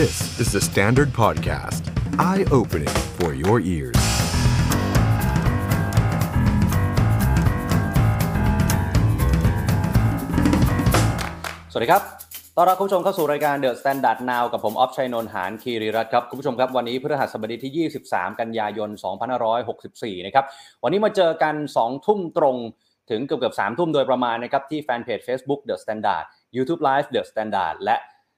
This is the Standard Podcast. Eye-opening for your ears. สวัสดีครับ ต้อนรับคุณผู้ชมเข้าสู่รายการ The Standard Now กับผมออฟชัยนนท์หานคีรีรัตน์ครับ คุณผู้ชมครับ วันนี้พฤหัสบดีที่ 23 กันยายน 2564 นะครับ วันนี้มาเจอกัน 2 ทุ่มตรง ถึงเกือบเกือบ3ทุ่มโดยประมาณนะครับ ที่แฟนเพจ Facebook The Standard YouTube Live The Standard และ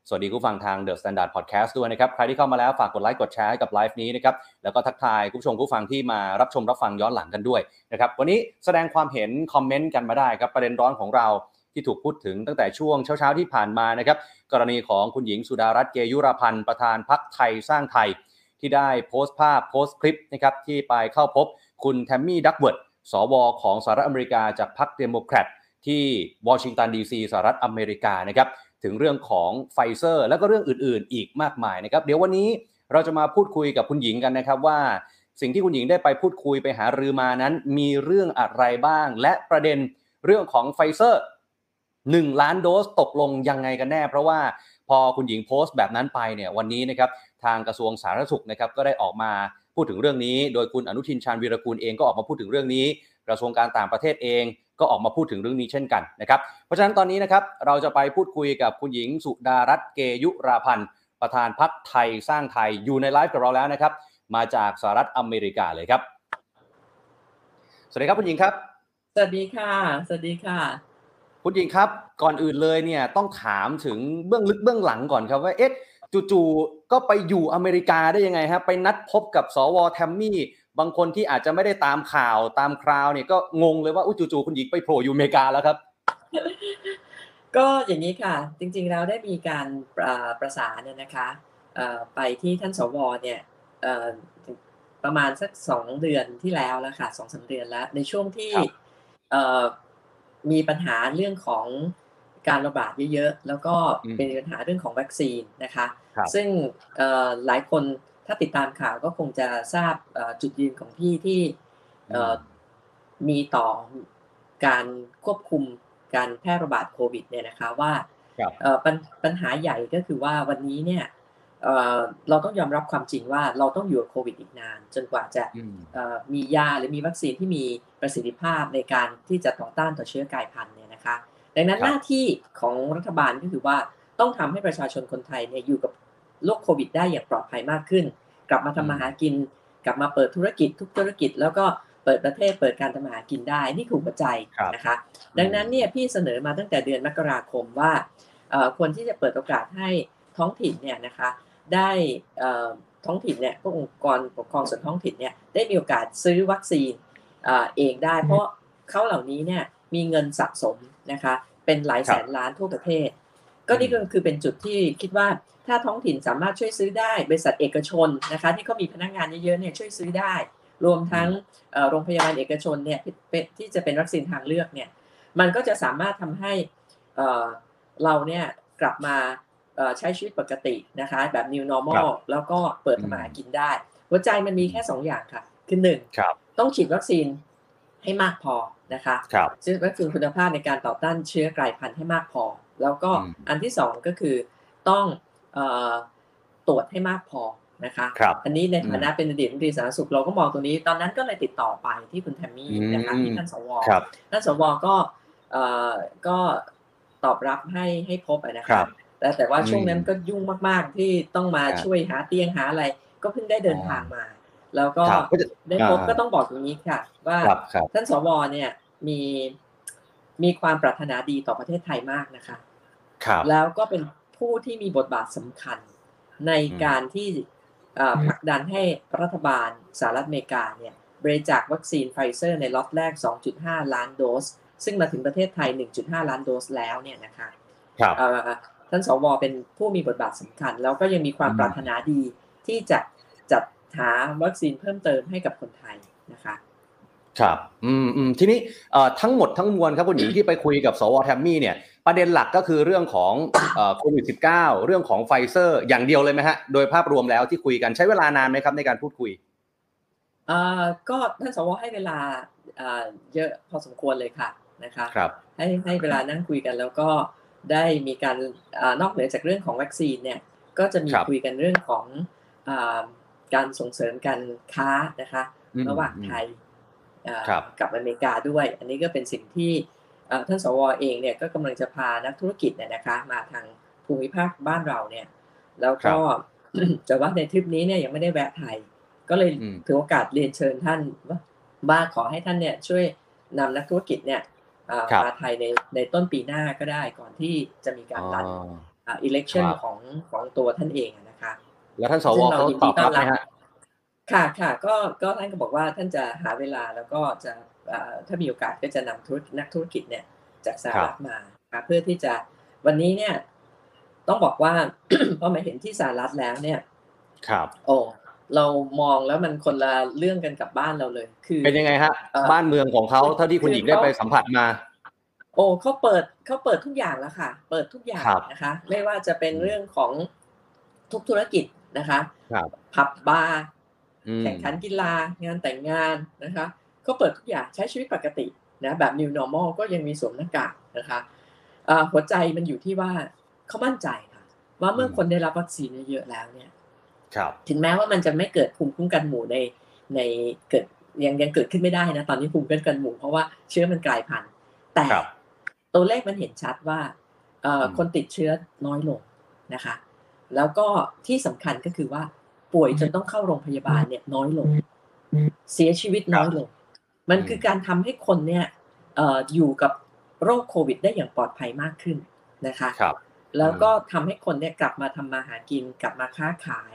สวัสดีผู้ฟังทาง The Standard Podcast ด้วยนะครับ ใครที่เข้ามาแล้วฝากกดไลค์กดแชร์ให้กับไลฟ์นี้นะครับ แล้วก็ทักทายคุณผู้ชมผู้ฟังที่มารับชมรับฟังย้อนหลังกันด้วยนะครับ วันนี้แสดงความเห็นคอมเมนต์กันมาได้ครับ ประเด็นร้อนของเราที่ถูกพูดถึงตั้งแต่ช่วงเช้าๆที่ผ่านมานะครับ กรณีของคุณหญิงสุดารัตน์เกยุราพันธุ์ประธานพรรคไทยสร้างไทย ที่ได้โพสต์ภาพโพสต์คลิปนะครับที่ไปเข้าพบคุณแทมมี่ดักเวิร์ดสวของสหรัฐอเมริกาจากพรรคเดโมแครตที่วอชิงตันดีซีสหรัฐอเมริกานะครับ ถึงเรื่องของไฟเซอร์ แล้วก็เรื่องอื่นๆ อีกมากมายนะครับ เดี๋ยววันนี้เราจะมาพูดคุยกับคุณหญิงกันนะครับว่า สิ่งที่คุณหญิงได้ไปพูดคุยไปหารือมานั้น มีเรื่องอะไรบ้าง และประเด็นเรื่องของไฟเซอร์1ล้านโดสตกลงยังไงกันแน่ เพราะว่าพอคุณหญิงโพสต์แบบนั้นไปเนี่ยวันนี้นะครับทางกระทรวงสาธารณสุขนะครับก็ได้ออกมาพูดถึงเรื่องนี้ โดยคุณอนุทินชาญวีรกูลเองก็ออกมาพูดถึงเรื่องนี้ กระทรวงการต่างประเทศเอง ก็ออกมาพูดถึงเรื่องนี้เช่นกันนะครับ เพราะฉะนั้นตอนนี้นะครับเราจะไปพูดคุยกับคุณหญิงสุดารัตน์เกยุราพันธ์ประธานพักไทยสร้างไทยอยู่ในไลฟ์กับเราแล้วนะครับ มาจากสหรัฐอเมริกาเลยครับ สวัสดีครับคุณหญิงครับ สวัสดีค่ะ สวัสดีค่ะ คุณหญิงครับ ก่อนอื่นเลยเนี่ยต้องถามถึงเบื้องลึกเบื้องหลังก่อนครับว่าเอ๊ะจู่ๆก็ไปอยู่อเมริกาได้ยังไงฮะไปนัดพบกับสวแทมมี่ บางคนที่อาจจะไม่ได้ตามข่าวตามคราวเนี่ยก็งงเลยว่าอุ้จู่ๆคุณหญิงไปโผล่อยู่อเมริกาแล้วครับ ก็อย่างนี้ค่ะ จริงๆเราได้มีการประประสานเนี่ยนะคะเอ่อไปที่ท่านสวเนี่ยเอ่อประมาณสักสองเดือนที่แล้วแล้วค่ะสองสาเดือนแล้ว ในช่วงที่ครับเอ่อมีปัญหาเรื่องของการระบาดเยอะๆ แล้วก็อืมเป็นปัญหาเรื่องของวัคซีนนะคะครับซึ่งเอ่อหลายคน ถ้าติดตามข่าวก็คงจะทราบเอ่อจุดยืนของพี่ที่เอ่อมีต่อการควบคุมการแพร่ระบาดโควิดเนี่ยนะคะว่าครับเอ่อปัญปัญหาใหญ่ก็คือว่าวันนี้เนี่ยเอ่อเราต้องยอมรับความจริงว่าเราต้องอยู่กับโควิดอีกนาน จนกว่าจะอืมเอ่อมียาหรือมีวัคซีนที่มีประสิทธิภาพในการที่จะต่อต้านต่อเชื้อกลายพันธุ์เนี่ยนะคะ ดังนั้นครับหน้าที่ของรัฐบาลก็คือว่าต้องทำให้ประชาชนคนไทยเนี่ยอยู่กับ โรคโควิดได้อย่างปลอดภัยมากขึ้น กลับมาทำมาหากิน กลับมาเปิดธุรกิจทุกธุรกิจ แล้วก็เปิดประเทศเปิดการทำมาหากินได้นี่คือหัวใจครับนะคะ ดังนั้นเนี่ยพี่เสนอมาตั้งแต่เดือนมกราคมว่าเอ่อควรที่จะเปิดโอกาสให้ท้องถิ่นเนี่ยนะคะได้เอ่อท้องถิ่นเนี่ยพวกองค์กรปกครองส่วนท้องถิ่นเนี่ยได้มีโอกาสซื้อวัคซีนเอ่อเองได้ เพราะเขาเหล่านี้เนี่ยมีเงินสะสมนะคะเป็นหลายแสนล้านทั่วประเทศ ก็นี่ก็คือเป็นจุดที่คิดว่าถ้าท้องถิ่นสามารถช่วยซื้อได้บริษัทเอกชนนะคะ ที่เขามีพนักงานเยอะๆเนี่ยช่วยซื้อได้ รวมทั้งเอ่อโรงพยาบาลเอกชนเนี่ยที่เป็นที่จะเป็นวัคซีนทางเลือกเนี่ยมันก็จะสามารถทำให้เอ่อเราเนี่ยกลับมาเอ่อใช้ชีวิตปกตินะคะ แบบ new ครั normal บแล้วก็เปิดทำมาหากินได้ หัวใจมันมีแค่ 2 อย่างค่ะ คือหนึ่งครับต้องฉีดวัคซีนให้มากพอนะคะครับฉีดวัคซีนคุณภาพในการต่อต้านเชื้อกลายพันธุ์ให้มากพอ แล้วก็อืมอันที่สองก็คือต้องเอ่อตรวจให้มากพอนะคะครับอันนี้ในฐานะเป็นอดีตรัฐมนตรีสาธารณสุขเราก็มองตรงนี้ตอนนั้นก็เลยติดต่อไปที่คุณแทมมี่นะคะอืมที่ท่านสวครับท่านสวก็เอ่อก็ตอบรับให้ให้พบอะนะครัคะบแต่แต่ว่าอืมช่วงนั้นก็ยุ่งมากๆที่ต้องมาครับช่วยหาเตียงหาอะไร ก็เพิ่งได้เดินอ๋อทางมา แล้วก็ครับก็จะได้พบอ่าก็ต้องบอกอย่างนี้ค่ะ ว่าครับครับท่านสวเนี่ยมี มีความปรารถนาดีต่อประเทศไทยมากนะคะครับแล้วก็เป็นผู้ที่มีบทบาทสำคัญในอืมการที่เอ่อผลักดันให้รัฐบาลสหรัฐอเมริกาเนี่ยบริจาควัคซีนไฟเซอร์ในล็อตแรก 2.5 ล้านโดส ซึ่งมาถึงประเทศไทย 1.5 ล้านโดสแล้วเนี่ยนะคะครับเอ่อท่านสวเป็นผู้มีบทบาทสำคัญ แล้วก็ยังมีความอืมปรารถนาดีที่จะจัดหาวัคซีนเพิ่มเติมให้กับคนไทยนะคะ ครับอืมอืมทีนี้เอ่อทั้งหมดทั้งมวลครับคุณหญิงที่ไปคุยกับสวแทมมี่เนี่ยประเด็นหลักก็คือเรื่องของเอ่อโควิด -19 เรื่องของไฟเซอร์อย่างเดียวเลยไหมฮะ โดยภาพรวมแล้วที่คุยกันใช้เวลานานไหมครับในการพูดคุยเอ่อก็ท่านสวให้เวลาเอ่อเยอะพอสมควรเลยค่ะนะคะครับให้ให้เวลานั่งคุยกันแล้วก็ได้มีการเออนอกเหนือจากเรื่องของวัคซีนเนี่ยก็จะมีครับคุยกันเรื่องของอาการส่งเสริมการค้านะคะอืมระหว่างอืมไทยอ่าครับ กับอเมริกาด้วย อันนี้ก็เป็นสิ่งที่อ่าท่านสวเองเนี่ยก็กำลังจะพานักธุรกิจเนี่ยนะคะมาทางภูมิภาคบ้านเราเนี่ยแล้วก็แต่ว่าในทริปนี้เนี่ยยังไม่ได้แวะไทย ก็เลยอืมถือโอกาสเรียนเชิญท่านว่าว่าขอให้ท่านเนี่ยช่วยนำนักธุรกิจเนี่ยอ่าครับมาไทยในในต้นปีหน้าก็ได้ก่อนที่จะมีการอ๋อรันอ่า election ครับของของตัวท่านเองอะนะคะ แล้วท่านสวซึ่งเราเขายินตดีอบรับไหมต้อนรับฮะ ค่ะค่ะก็ก็ท่านก็บอกว่าท่านจะหาเวลาแล้วก็จะอ่าถ้ามีโอกาสก็จะนำธุรกิจนักธุรกิจเนี่ยจากสหรัฐมาค่ะเพื่อที่จะวันนี้เนี่ยต้องบอกว่าพอมาเห็นที่สหรัฐแล้วเนี่ย ครับ โอ้เรามองแล้วมันคนละเรื่องกันกับบ้านเราเลย คือ เป็นยังไงฮะเอ่อบ้านเมืองของเขาเท่าที่คุณหญิงได้ไปสัมผัสมา โอ้เขาเปิดเขาเปิดทุกอย่างแล้วค่ะ เปิดทุกอย่างครับนะคะ ไม่ว่าจะเป็นเรื่องของทุกธุรกิจนะคะครับผับบาร์อืม แข่งขันกีฬางานแต่งงานนะคะเขาเปิดทุกอย่างใช้ชีวิตปกตินะแบบ new normal ก็ยังมีสวมหน้ากากนะคะอ่าหัวใจมันอยู่ที่ว่าเขามั่นใจค่ะว่าเมื่อคนได้รับวัคซีนเยอะๆแล้วเนี่ยครับถึงแม้ว่ามันจะไม่เกิดภูมิคุ้มกันหมู่ในในเกิดยังยังเกิดขึ้นไม่ได้นะตอนนี้ภูมิคุ้มกันหมู่เพราะว่าเชื้อมันกลายพันธุ์แต่ครับตัวเลขมันเห็นชัดว่าเอ่ออมคนติดเชื้อน้อยลงนะคะ แล้วก็ที่สำคัญก็คือว่า ป่วยจนต้องเข้าโรงพยาบาลเนี่ยน้อยลง เสียชีวิตน้อยลง มันคือการทำให้คนเนี่ยเอ่ออยู่กับโรคโควิด ได้อย่างปลอดภัยมากขึ้นนะคะครับแล้วก็ทำให้คนเนี่ยกลับมาทำมาหากิน กลับมาค้าขาย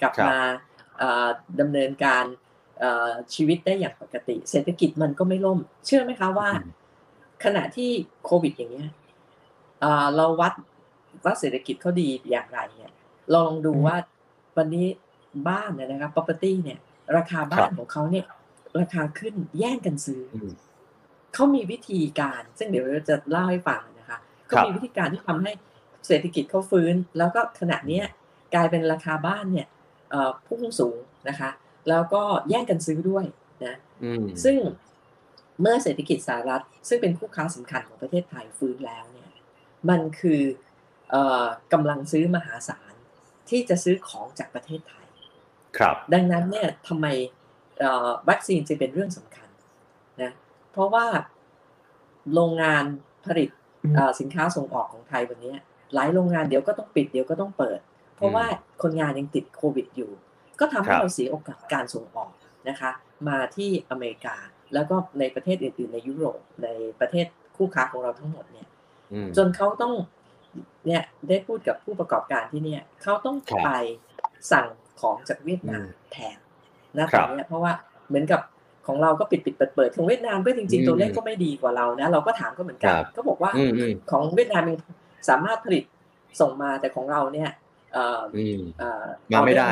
กลับครับมาเอ่อดำเนินการเอ่อชีวิตได้อย่างปกติ เศรษฐกิจมันก็ไม่ล่ม เชื่อไหมคะว่าอืมขณะที่โควิดอย่างเงี้ยเอ่อเราวัดว่าเศรษฐกิจเขาดีอย่างไรเนี่ยลองดูว่าวันนี้ บ้านเนี่ยนะครับ property เนี่ย ราคาบ้านของเขาเนี่ย ราคาขึ้นแย่งกันซื้อออืมเขามีวิธีการ ซึ่งเดี๋ยวเราจะเล่าให้ฟังนะคะเขาครับมีวิธีการที่ทำให้เศรษฐกิจเขาฟื้น แล้วก็ขณะเนี้ยกลายเป็นราคาบ้านเนี่ยเอ่อพุ่งสูงนะคะ แล้วก็แย่งกันซื้อด้วยนะอืมซึ่งเมื่อเศรษฐกิจสหรัฐ ซึ่งเป็นคู่ค้าสำคัญของประเทศไทยฟื้นแล้วเนี่ย มันคือเอ่อกำลังซื้อมหาศาลที่จะซื้อของจากประเทศไทย ครับดังนั้นเนี่ยทำไมเอ่อวัคซีนจึงเป็นเรื่องสำคัญนะเพราะว่าโรงงานผลิตเอ่อสินค้าส่งออกของไทยวันนี้หลายโรงงานเดี๋ยวก็ต้องปิดเดี๋ยวก็ต้องเปิด เพราะว่าคนงานยังติดโควิดอยู่ ก็ทำให้ครับเราเสียโอกาสการส่งออกนะคะ มาที่อเมริกาแล้วก็ในประเทศอื่นๆในยุโรปในประเทศคู่ค้าของเราทั้งหมดเนี่ยอืมจนเขาต้องเนี่ยได้พูดกับผู้ประกอบการที่เนี่ยเขาต้องครับไปสั่ง ของจากเวียดนามอืมแทนนะครับตอนเนี้ยเพราะว่าเหมือนกับของเราก็ปิดปิดเปิดเปิดของเวียดนามก็จริงอืมๆตัวเลขก็ไม่ดีกว่าเรานะ เราก็ถามก็เหมือนกันครับก็บอกว่าอืมอืมของเวียดนามยังสามารถผลิตส่งมาแต่ของเราเนี่ยเอ่ออืมเอ่อมาไม่ได้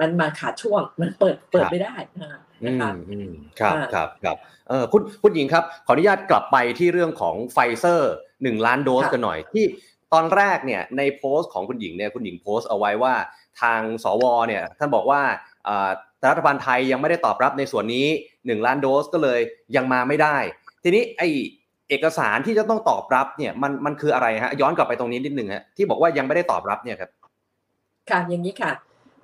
มันมาขาดช่วงมันเปิดเปิดครับไม่ได้นะอืนะมคะอืมครับอ่าครับครับเออคุณคุณหญิงครับ ขออนุญาตกลับไปที่เรื่องของไฟเซอร์หนึ่งล้านโดสกันหน่อยที่ตอนแรกเนี่ยในโพสต์ของคุณหญิงเนี่ยคุณหญิงโพสต์เอาไว้ว่าทางสวเนี่ยท่านบอกว่าอ่ารัฐบาลไทยยังไม่ได้ตอบรับในส่วนนี้หนึ่งล้านโดสก็เลยยังมาไม่ได้ ทีนี้ไอเอกสารที่จะต้องตอบรับเนี่ยมันมันคืออะไรฮะย้อนกลับไปตรงนี้นิดหนึ่งฮะที่บอกว่ายังไม่ได้ตอบรับเนี่ยครับค่ะอย่างนี้ค่ะ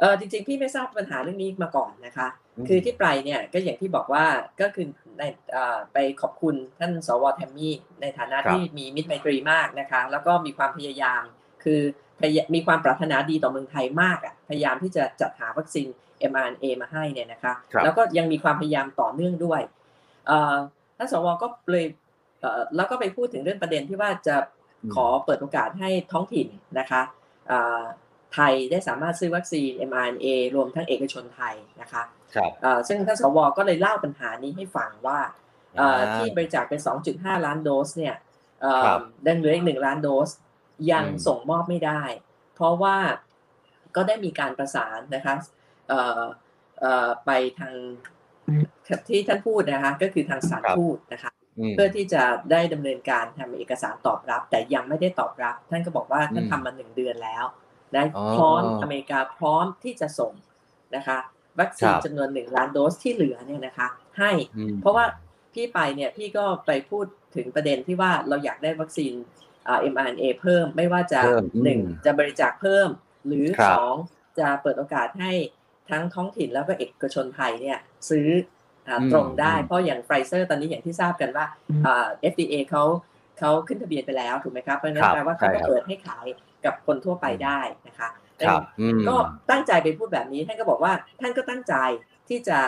เออจริงๆพี่ไม่ทราบปัญหาเรื่องนี้มาก่อนนะคะอืมคือที่ไปเนี่ยก็อย่างที่บอกว่าก็คือในเอ่อไปขอบคุณท่านสวแทมมี่ในฐานะครับที่มีมิตรไมตรีมากนะคะ แล้วก็มีความพยายาม คือพยามีความปรารถนาดีต่อเมืองไทยมากอะพยายามที่จะจัดหาวัคซีน mRNA มาให้เนี่ยนะคะครับแล้วก็ยังมีความพยายามต่อเนื่องด้วยเอ่อท่านสวก็เลยเอ่อแล้วก็ไปพูดถึงเรื่องประเด็นที่ว่าจะขอเปิดโอกาสให้ท้องถิ่นนะคะเอ่อไทยได้สามารถซื้อวัคซีน mRNA รวมทั้งเอกชนไทยนะคะครับเอ่อซึ่งท่านสวก็เลยเล่าปัญหานี้ให้ฟังว่าเอ่อที่บริจาคเป็น 2.5 ล้านโดสเนี่ยเอ่อครับดังเหลืออีกหนึ่งล้านโดส ยังอืมส่งมอบไม่ได้ เพราะว่าก็ได้มีการประสานนะคะเอ่อเอ่อไปทางที่ท่านพูดนะคะ ก็คือทางสถารทูตนะคะอืมเพื่อที่จะได้ดำเนินการทำเอกสารตอบรับ แต่ยังไม่ได้ตอบรับ ท่านก็บอกว่าท่านอืมทำมาหนึ่งเดือนแล้วนะอ๋อพร้อมอเมริกาพร้อมที่จะส่งนะคะวัคซีนครับจำนวนหนึ่งล้านโดสที่เหลือเนี่ยนะคะ ให้อืมเพราะว่าพี่ไปเนี่ยพี่ก็ไปพูดถึงประเด็นที่ว่าเราอยากได้วัคซีนอ่า mRNA เพิ่มไม่ว่าจะเพิ่มอืมหนึ่งจะบริจาคเพิ่ม หรือครับสองจะเปิดโอกาสให้ทั้งท้องถิ่นแล้วก็เอกชนไทยเนี่ยซื้ออ่าอืมตรงได้อืมเพราะอย่างไฟเซอร์ตอนนี้อย่างที่ทราบกันว่าอ่า FDA เขาเขาขึ้นทะเบียนไปแล้วถูกไหมครับ เพราะฉะนั้คนรับแปลว่าเขาใช่ก็ครับเปิดให้ขายกับคนทั่วไปได้นะคะครับอืมก็ตั้งใจไปพูดแบบนี้ท่านก็บอกว่าท่านก็ตั้งใจที่จะ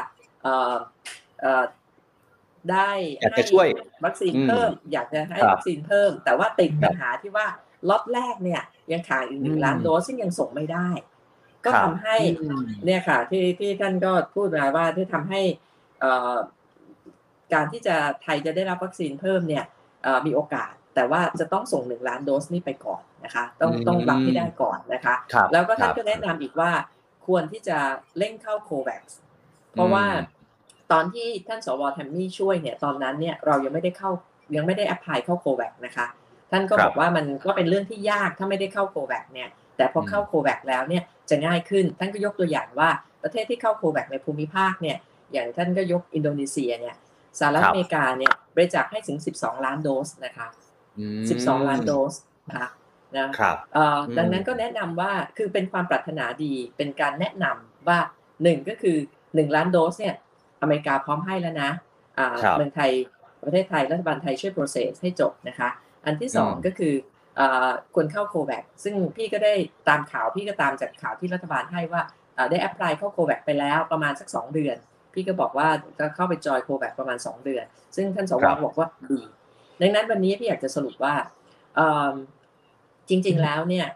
เอ่อเอ่อ ได้อยากจะช่วยให้วัคซีนอืมเพิ่ม อยากจะให้ครับวัคซีนเพิ่ม แต่ว่าติดครับปัญหาที่ว่าล็อตแรกเนี่ย ยังขาดอีกหนึ่อืงมล้านโดสซึ่งยังส่งไม่ได้ ก็ครับทำให้อืมเนี่ยค่ะ ที่ที่ท่านก็พูดมาว่าที่ทำให้เอ่อการที่จะไทยจะได้รับวัคซีนเพิ่มเนี่ยเอ่อมีโอกาสแต่ว่าจะต้องส่งหนึ่งล้านโดสนี้ไปก่อนนะคะ ต้องอืมต้องรับให้ได้ก่อนนะคะครับแล้วก็ท่านครับก็แนะนำอีกว่าควรที่จะเร่งเข้าโควัคเพราะว่าอืม ตอนที่ท่านสวแทมมี่ช่วยเนี่ยตอนนั้นเนี่ยเรายังไม่ได้เข้ายังไม่ได้แอพพลายเข้าโควัคนะคะ ท่านก็ครับบอกว่ามันก็เป็นเรื่องที่ยากถ้าไม่ได้เข้าโควัคเนี่ย แต่พอเข้าโควัคแล้วเนี่ยจะง่ายขึ้น ท่านก็ยกตัวอย่างว่าประเทศที่เข้าโควัคในภูมิภาคเนี่ยอย่างท่านก็ยกอินโดนีเซียเนี่ยสหรัฐครับอเมริกาเนี่ยบริจาคให้ถึง 12 ล้านโดสนะคะอืม12 ล้านโดสนะคะนะครับเอ่ออมดังนั้นก็แนะนำว่าคือเป็นความปรารถนาดีเป็นการแนะนำว่าหนึ่งก็คือหนึ่งล้านโดสเนี่ย อเมริกาพร้อมให้แล้วนะอ่าครับเมืองไทยประเทศไทยรัฐบาลไทยช่วย process ให้จบนะคะ อันที่สองอืมก็คืออ่าควรเข้าโควัคซึ่งพี่ก็ได้ตามข่าวพี่ก็ตามจากข่าวที่รัฐบาลให้ว่าอ่าได้แอพพลายเข้าโควัคไปแล้วประมาณสักสองเดือน พี่ก็บอกว่าจะเข้าไปจอยโควัคประมาณสองเดือน ซึ่งท่านสวครับบอกว่าดีดังนั้นวันนี้พี่อยากจะสรุปว่าเอิ่มจริง ๆแล้วเนี่ย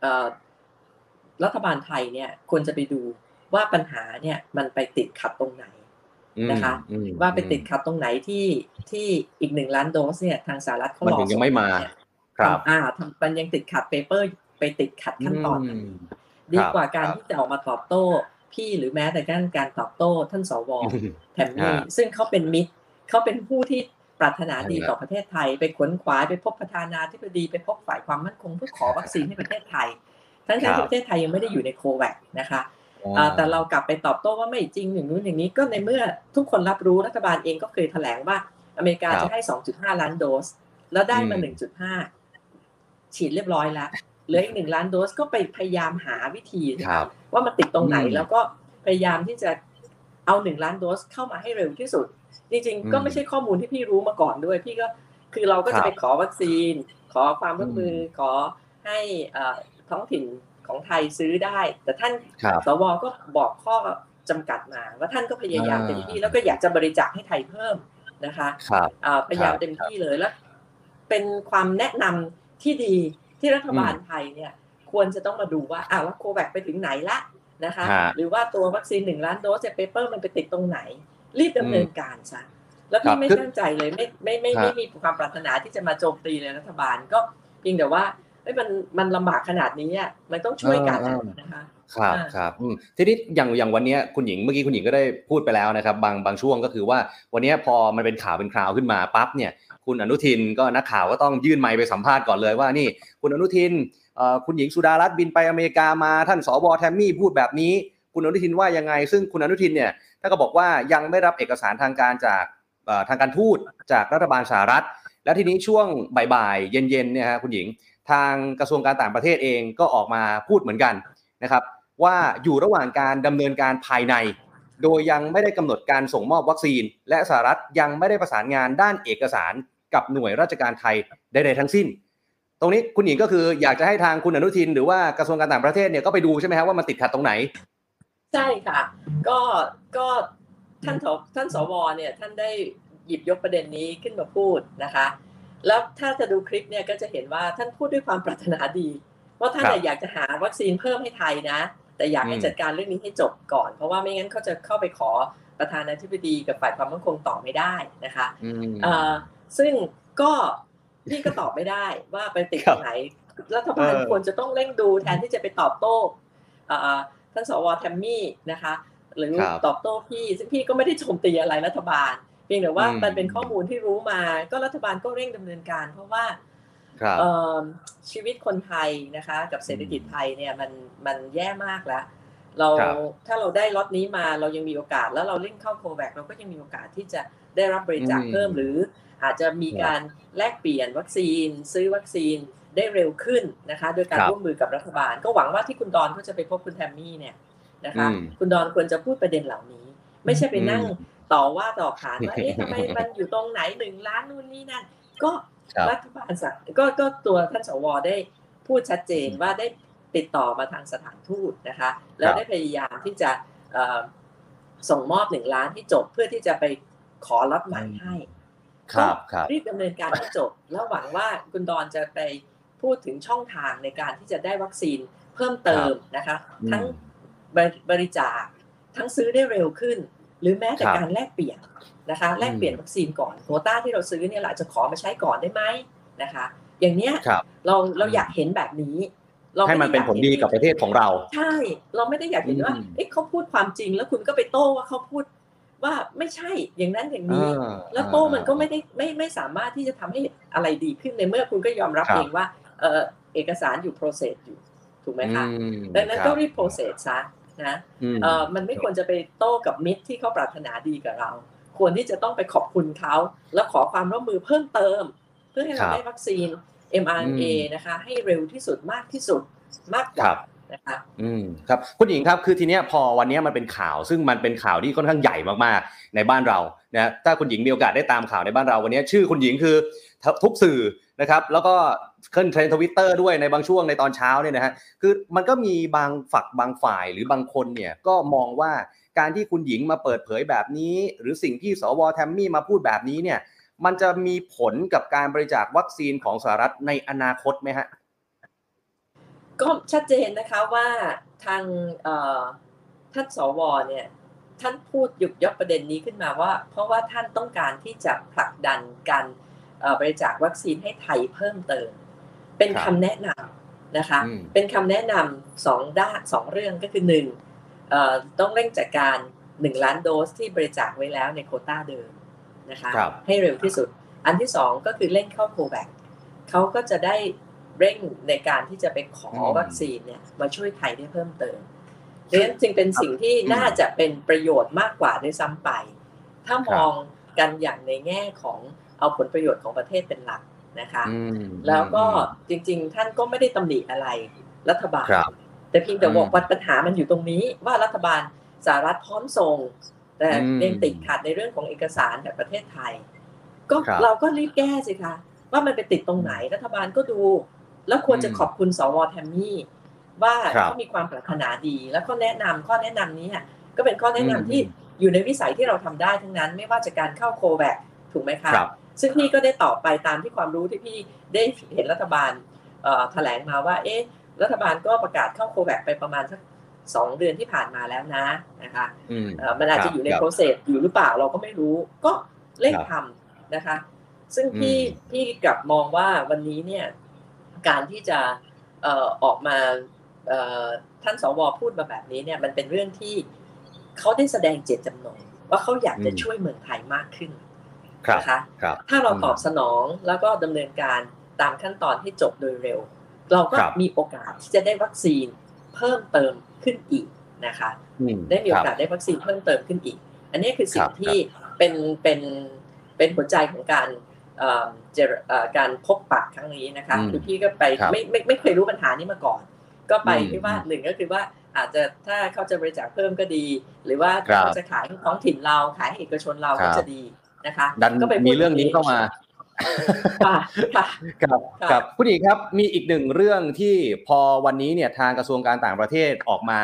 เอ่อรัฐบาลไทยเนี่ยควรจะไปดูว่าปัญหาเนี่ยมันไปติดขัดตรงไหน นะคะอืมว่าไปติดขัดตรงไหนที่ที่อีกหนึ่งล้านโดสเนี่ยทางสหรัฐเขามันรอถึงยังไม่มาเนี่ยครับอ่าทำมันยังติดขัดเปเปอร์ไปติดขัดขั้นตอนนั้นมดีกว่าครับการครับที่จะออกมาตอบโต้ พี่หรือแม้แต่การการตอบโต้ ท่านสวอืมแถมมี่อ่าซึ่งเขาเป็นมิตรเขาเป็นผู้ที่ปรารถนาดีใช่ครับต่อประเทศไทย ไปขวนขวายไปพบประธานาธิบดีไปพบฝ่ายความมั่นคงเพื่อขอวัคซีนให้ประเทศไทย ทั้งที่ประเทศไทยยังไม่ได้อยู่ในโควัคนะคะอ่า แต่เรากลับไปตอบโต้ว่าไม่จริงอย่างนู้นอย่างนี้ก็ในเมื่อทุกคนรับรู้รัฐบาลเองก็เคยแถลงว่า อเมริกาครับจะให้ 2.5 ล้านโดส แล้วได้มาอืม1.5 ฉีดเรียบร้อยแล้วเหลืออีกหนึ่งล้านโดสก็ไปพยายามหาวิธีครับว่ามันติดตรงไหนอืมแล้วก็พยายามที่จะเอาหนึ่งล้านโดสเข้ามาให้เร็วที่สุด จริงอืมๆก็ไม่ใช่ข้อมูลที่พี่รู้มาก่อนด้วย พี่ก็คือเราก็ครัจะบไปขอวัคซีน ขอความร่วมมืออมขอให้เอ่อท้องถิ่น ของไทยซื้อได้ แต่ท่านครับสวก็บอกข้อจำกัดมา ว่าท่านก็พยายามอ่าเต็มที่แล้วก็อยากจะบริจาคให้ไทยเพิ่มนะคะครับอ่าพยายามครับเต็มที่เลยแล้ว เป็นความแนะนำที่ดีที่รัฐบาลไทยเนี่ย ควรจะต้องมาดูว่าอ้าวแล้วโควัคไปถึงไหนละนะคะฮะหรือว่าตัววัคซีนหนึ่งล้านโดสเนี่ยเปเปอร์มันไปติดตรงไหน รีบดำเนินการซะแล้วครัพี่บไม่คือตั้งใจเลยไม่ไม่ไม่ฮะไม่มีความปรารถนาที่จะมาโจมตีเลยรัฐบาลก็เพียงแต่ว่า เอ้ยมันมันลำบากขนาดนี้อะมันต้องช่วยกันอะนะคะครับอ่าครับอืมทีนี้อย่างอย่างวันเนี้ยคุณหญิงเมื่อกี้คุณหญิงก็ได้พูดไปแล้วนะครับ บางบางช่วงก็คือว่า วันเนี้ยพอมันเป็นข่าวเป็นคราวขึ้นมาปั๊บเนี่ย คุณอนุทินก็นักข่าวก็ต้องยื่นไมค์ไปสัมภาษณ์ก่อนเลยว่านี่ คุณอนุทินเอ่อคุณหญิงสุดารัตน์บินไปอเมริกามาท่านสวแทมมี่พูดแบบนี้ คุณอนุทินว่ายังไง ซึ่งคุณอนุทินเนี่ยท่านก็บอกว่ายังไม่รับเอกสารทางการจากเอ่อทางการทูตจากรัฐบาลสหรัฐ แล้วทีนี้ช่วงบ่ายๆเย็นๆเนี่ยฮะคุณหญิง ทางกระทรวงการต่างประเทศเองก็ออกมาพูดเหมือนกันนะครับ ว่าอยู่ระหว่างการดำเนินการภายใน โดยยังไม่ได้กำหนดการส่งมอบวัคซีน และสหรัฐยังไม่ได้ประสานงานด้านเอกสารกับหน่วยราชการไทยใดๆทั้งสิ้น ตรงนี้คุณหญิงก็คืออยากจะให้ทางคุณอนุทิน หรือว่ากระทรวงการต่างประเทศเนี่ยก็ไปดูใช่ไหมครับว่ามันติดขัดตรงไหน ใช่ค่ะ ก็ก็ท่านท่านสวเนี่ยท่านได้หยิบยกประเด็นนี้ขึ้นมาพูดนะคะ แล้วถ้าจะดูคลิปเนี่ยก็จะเห็นว่าท่านพูดด้วยความปรารถนาดี ว่าท่านครับน่ะอยากจะหาวัคซีนเพิ่มให้ไทยนะ แต่อยากให้อืมจัดการเรื่องนี้ให้จบก่อน เพราะว่าไม่งั้นเขาจะเข้าไปขอประธานาธิบดีกับฝ่ายความมั่นคงต่อไม่ได้นะคะอืมเอ่อซึ่งก็พี่ก็ตอบไม่ได้ว่าไปติดครัตบรงไหนรัฐบาลเออควรจะต้องเร่งดูแทนที่จะไปตอบโต้เอ่อท่านสวแทมมี่นะคะ หรือครับตอบโต้พี่ ซึ่งพี่ก็ไม่ได้โจมตีอะไรรัฐบาล เพียงแต่ว่าอืมมันเป็นข้อมูลที่รู้มาก็รัฐบาลก็เร่งดำเนินการ เพราะว่าครับเอ่อชีวิตคนไทยนะคะ กับเศรษฐกิจไทยเนี่ยมันมันแย่มากแล้วเราครับถ้าเราได้ล็อตนี้มาเรายังมีโอกาสแล้วเราเล่นเข้าโควัคเราก็ยังมีโอกาสที่จะได้รับบริจาคอืมเพิ่มหรือ อาจจะมีการแลกเปลี่ยนวัคซีน ซื้อวัคซีนได้เร็วขึ้นนะคะโดยการครับร่วมมือกับรัฐบาล ก็หวังว่าที่คุณดอนก็จะไปพบคุณแทมมี่เนี่ยนะคะอืมคุณดอนควรจะพูดประเด็นเหล่านี้ ไม่ใช่ไปนั่งอืม ต่อว่าต่อขานว่าเอ๊ะทำไมมันอยู่ตรงไหนหนึ่งล้านนู่นนี่นั่น ก็ครับรัฐบาลสั่งก็ก็ตัวท่านสวได้พูดชัดเจนว่าได้ติดต่อมาทางสถานทูตนะคะ แล้วได้พยายามที่จะเอ่อส่งมอบหนึ่งล้านที่จบเพื่อที่จะไปขอล็อตใหม่ให้ครับครับรีบดำเนินการให้จบ แล้วหวังว่าคุณดอนจะไปพูดถึงช่องทางในการที่จะได้วัคซีนเพิ่มเติมนะคะอืมทั้งบริบริจาคทั้งซื้อได้เร็วขึ้น หรือแม้แต่ครับการแลกเปลี่ยนนะคะแลกเปลี่ยนวัคซีนก่อนโควต้าที่เราซื้อเนี่ยเราอาจจะขอมาใช้ก่อนได้ไหมนะคะ อย่างเนี้ยครับเราเราอยากเห็นแบบนี้เราให้มันเป็นผลดีกับประเทศของเรา ใช่ เราไม่ได้อยากเห็นว่าอืมเอ๊ะเขาพูดความจริงแล้วคุณก็ไปโต้ว่าเขาพูดว่าไม่ใช่อย่างนั้นอย่างนี้อ่าแล้วโต้มันก็ไม่ได้ไม่ไม่สามารถที่จะทำให้อะไรดีขึ้นในเมื่อคุณก็ยอมรับครับเองว่าเออเอกสารอยู่ process อยู่ถูกไหมคะอืมดังนั้นครับก็รีบ process ซะ นะอืมเออมันไม่ควรจะไปโต้กับมิตรที่เขาปรารถนาดีกับเรา ควรที่จะต้องไปขอบคุณเขาแล้วขอความร่วมมือเพิ่มเติม เพื่อให้เราครับได้วัคซีน mRNA อืมนะคะ ให้เร็วที่สุดมากที่สุดมากกคว่ารับนะคะอืมครับคุณหญิงครับคือทีเนี้ยพอวันเนี้ยมันเป็นข่าวซึ่งมันเป็นข่าวที่ค่อนข้างใหญ่มากๆในบ้านเรานะถ้าคุณหญิงมีโอกาสได้ตามข่าวในบ้านเราวันเนี้ยชื่อคุณหญิงคือทุกสื่อนะครับ แล้วก็ ขึ้นเทรนทวิตเตอร์ด้วยในบางช่วงในตอนเช้าเนี่ยนะฮะคือมันก็มีบางฝักบางฝ่ายหรือบางคนเนี่ยก็มองว่าการที่คุณหญิงมาเปิดเผยแบบนี้ หรือสิ่งที่สวแทมมี่มาพูดแบบนี้เนี่ย มันจะมีผลกับการบริจาควัคซีนของสหรัฐในอนาคตไหมฮะก็ชัดเจนนะคะว่าทางท่านสวเนี่ยท่านพูดหยุดยกประเด็นนี้ขึ้นมาว่า เพราะว่าท่านต้องการที่จะผลักดันการบริจาควัคซีนให้ไทยเพิ่มเติม เป็นครับคำแนะนำนะคะอืมเป็นคำแนะนำสองด้านสองเรื่องก็คือหนึ่งเอ่อต้องเร่งจัดการหนึ่งล้านโดสที่บริจาคไว้แล้วในโควต้าเดิมนะคะครับให้เร็วที่สุด อันที่สองก็คือเร่งเข้าโควิดเขาก็จะได้เร่งในการที่จะไปขออืมวัคซีนเนี่ยมาช่วยไทยได้เพิ่มเติมดังนั้นจึงเป็นสิ่งที่อืมน่าจะเป็นประโยชน์มากกว่าด้วยซ้ำไป ถ้ามองกันอย่างในแง่ของเอาผลประโยชน์ของประเทศเป็นหลัก นะคะอืมแล้วก็จริง ๆ ท่านก็ไม่ได้ตำหนิอะไรรัฐบาลครับแต่เพียงแต่บอกอืมว่าปัญหามันอยู่ตรงนี้ว่ารัฐบาลสหรัฐพร้อมส่ง แต่อืมยังติดขัดในเรื่องของเอกสารแบบประเทศไทย ก็ครับเราก็รีบแก้สิคะว่ามันไปติดตรงไหนรัฐบาลก็ดู แล้วควรจะอืมขอบคุณสวแทมมี่ว่าครับเขามีความปรารถนาดี แล้วก็แนะนำข้อแนะนำนี้อะก็เป็นข้อแนะนำอืมที่อยู่ในวิสัยที่เราทำได้ทั้งนั้น ไม่ว่าจะการเข้าโคแวคถูกไหมคะครับ ซึ่งพี่ก็ได้ตอบไปตามที่ความรู้ที่พี่ได้เห็นรัฐบาลเอ่อแถลงมาว่า เอ๊ะ รัฐบาลก็ประกาศเข้าโควิดไปประมาณสักสองเดือนที่ผ่านมาแล้วนะนะคะอืมเอ่อมันอาจจะอยู่ในครับโปรเซสอยู่หรือเปล่าเราก็ไม่รู้ก็เร่งครับทำนะคะ ซึ่งพี่อืมพี่กลับมองว่าวันนี้เนี่ยการที่จะเอ่อออกมาเอ่อท่านสวพูดมาแบบนี้เนี่ยมันเป็นเรื่องที่เขาได้แสดงเจตจำนงว่าเขาอยากจะอืมช่วยเมืองไทยมากขึ้นครับ นะคะครับถ้าเราอืมตอบสนองแล้วก็ดำเนินการตามขั้นตอนให้จบโดยเร็ว เราก็ครับมีโอกาสที่จะได้วัคซีนเพิ่มเติมขึ้นอีกนะคะอืมได้มีโอครับกาสได้วัคซีนเพิ่มเติมขึ้นอีก อันนี้คือสิ่คงรับที่เป็นเป็นเป็นหัวใจของการเอ่อเจรเอ่อการพบปะครั้งนี้นะคะอืมคือพี่ก็ไปครับไม่ไม่ไม่เคยรู้ปัญหานี้มาก่อน ก็ไปอืมที่ว่าหนึ่งก็คือว่าอาจจะถ้าเขาจะบริจาคเพิ่มก็ดี หรือว่าครัถ้าบเขาจะขายให้ท้องถิ่นเราขายให้เอกชนเราครัก็บจะดี นะคะดันก็ไปพูดมีเรื่องนี้เข้ามาค่ะค่ะครับค่ะครับคุณหญิงครับมีอีกหนึ่งเรื่องที่พอวันนี้เนี่ยทางกระทรวงการต่างประเทศออกมา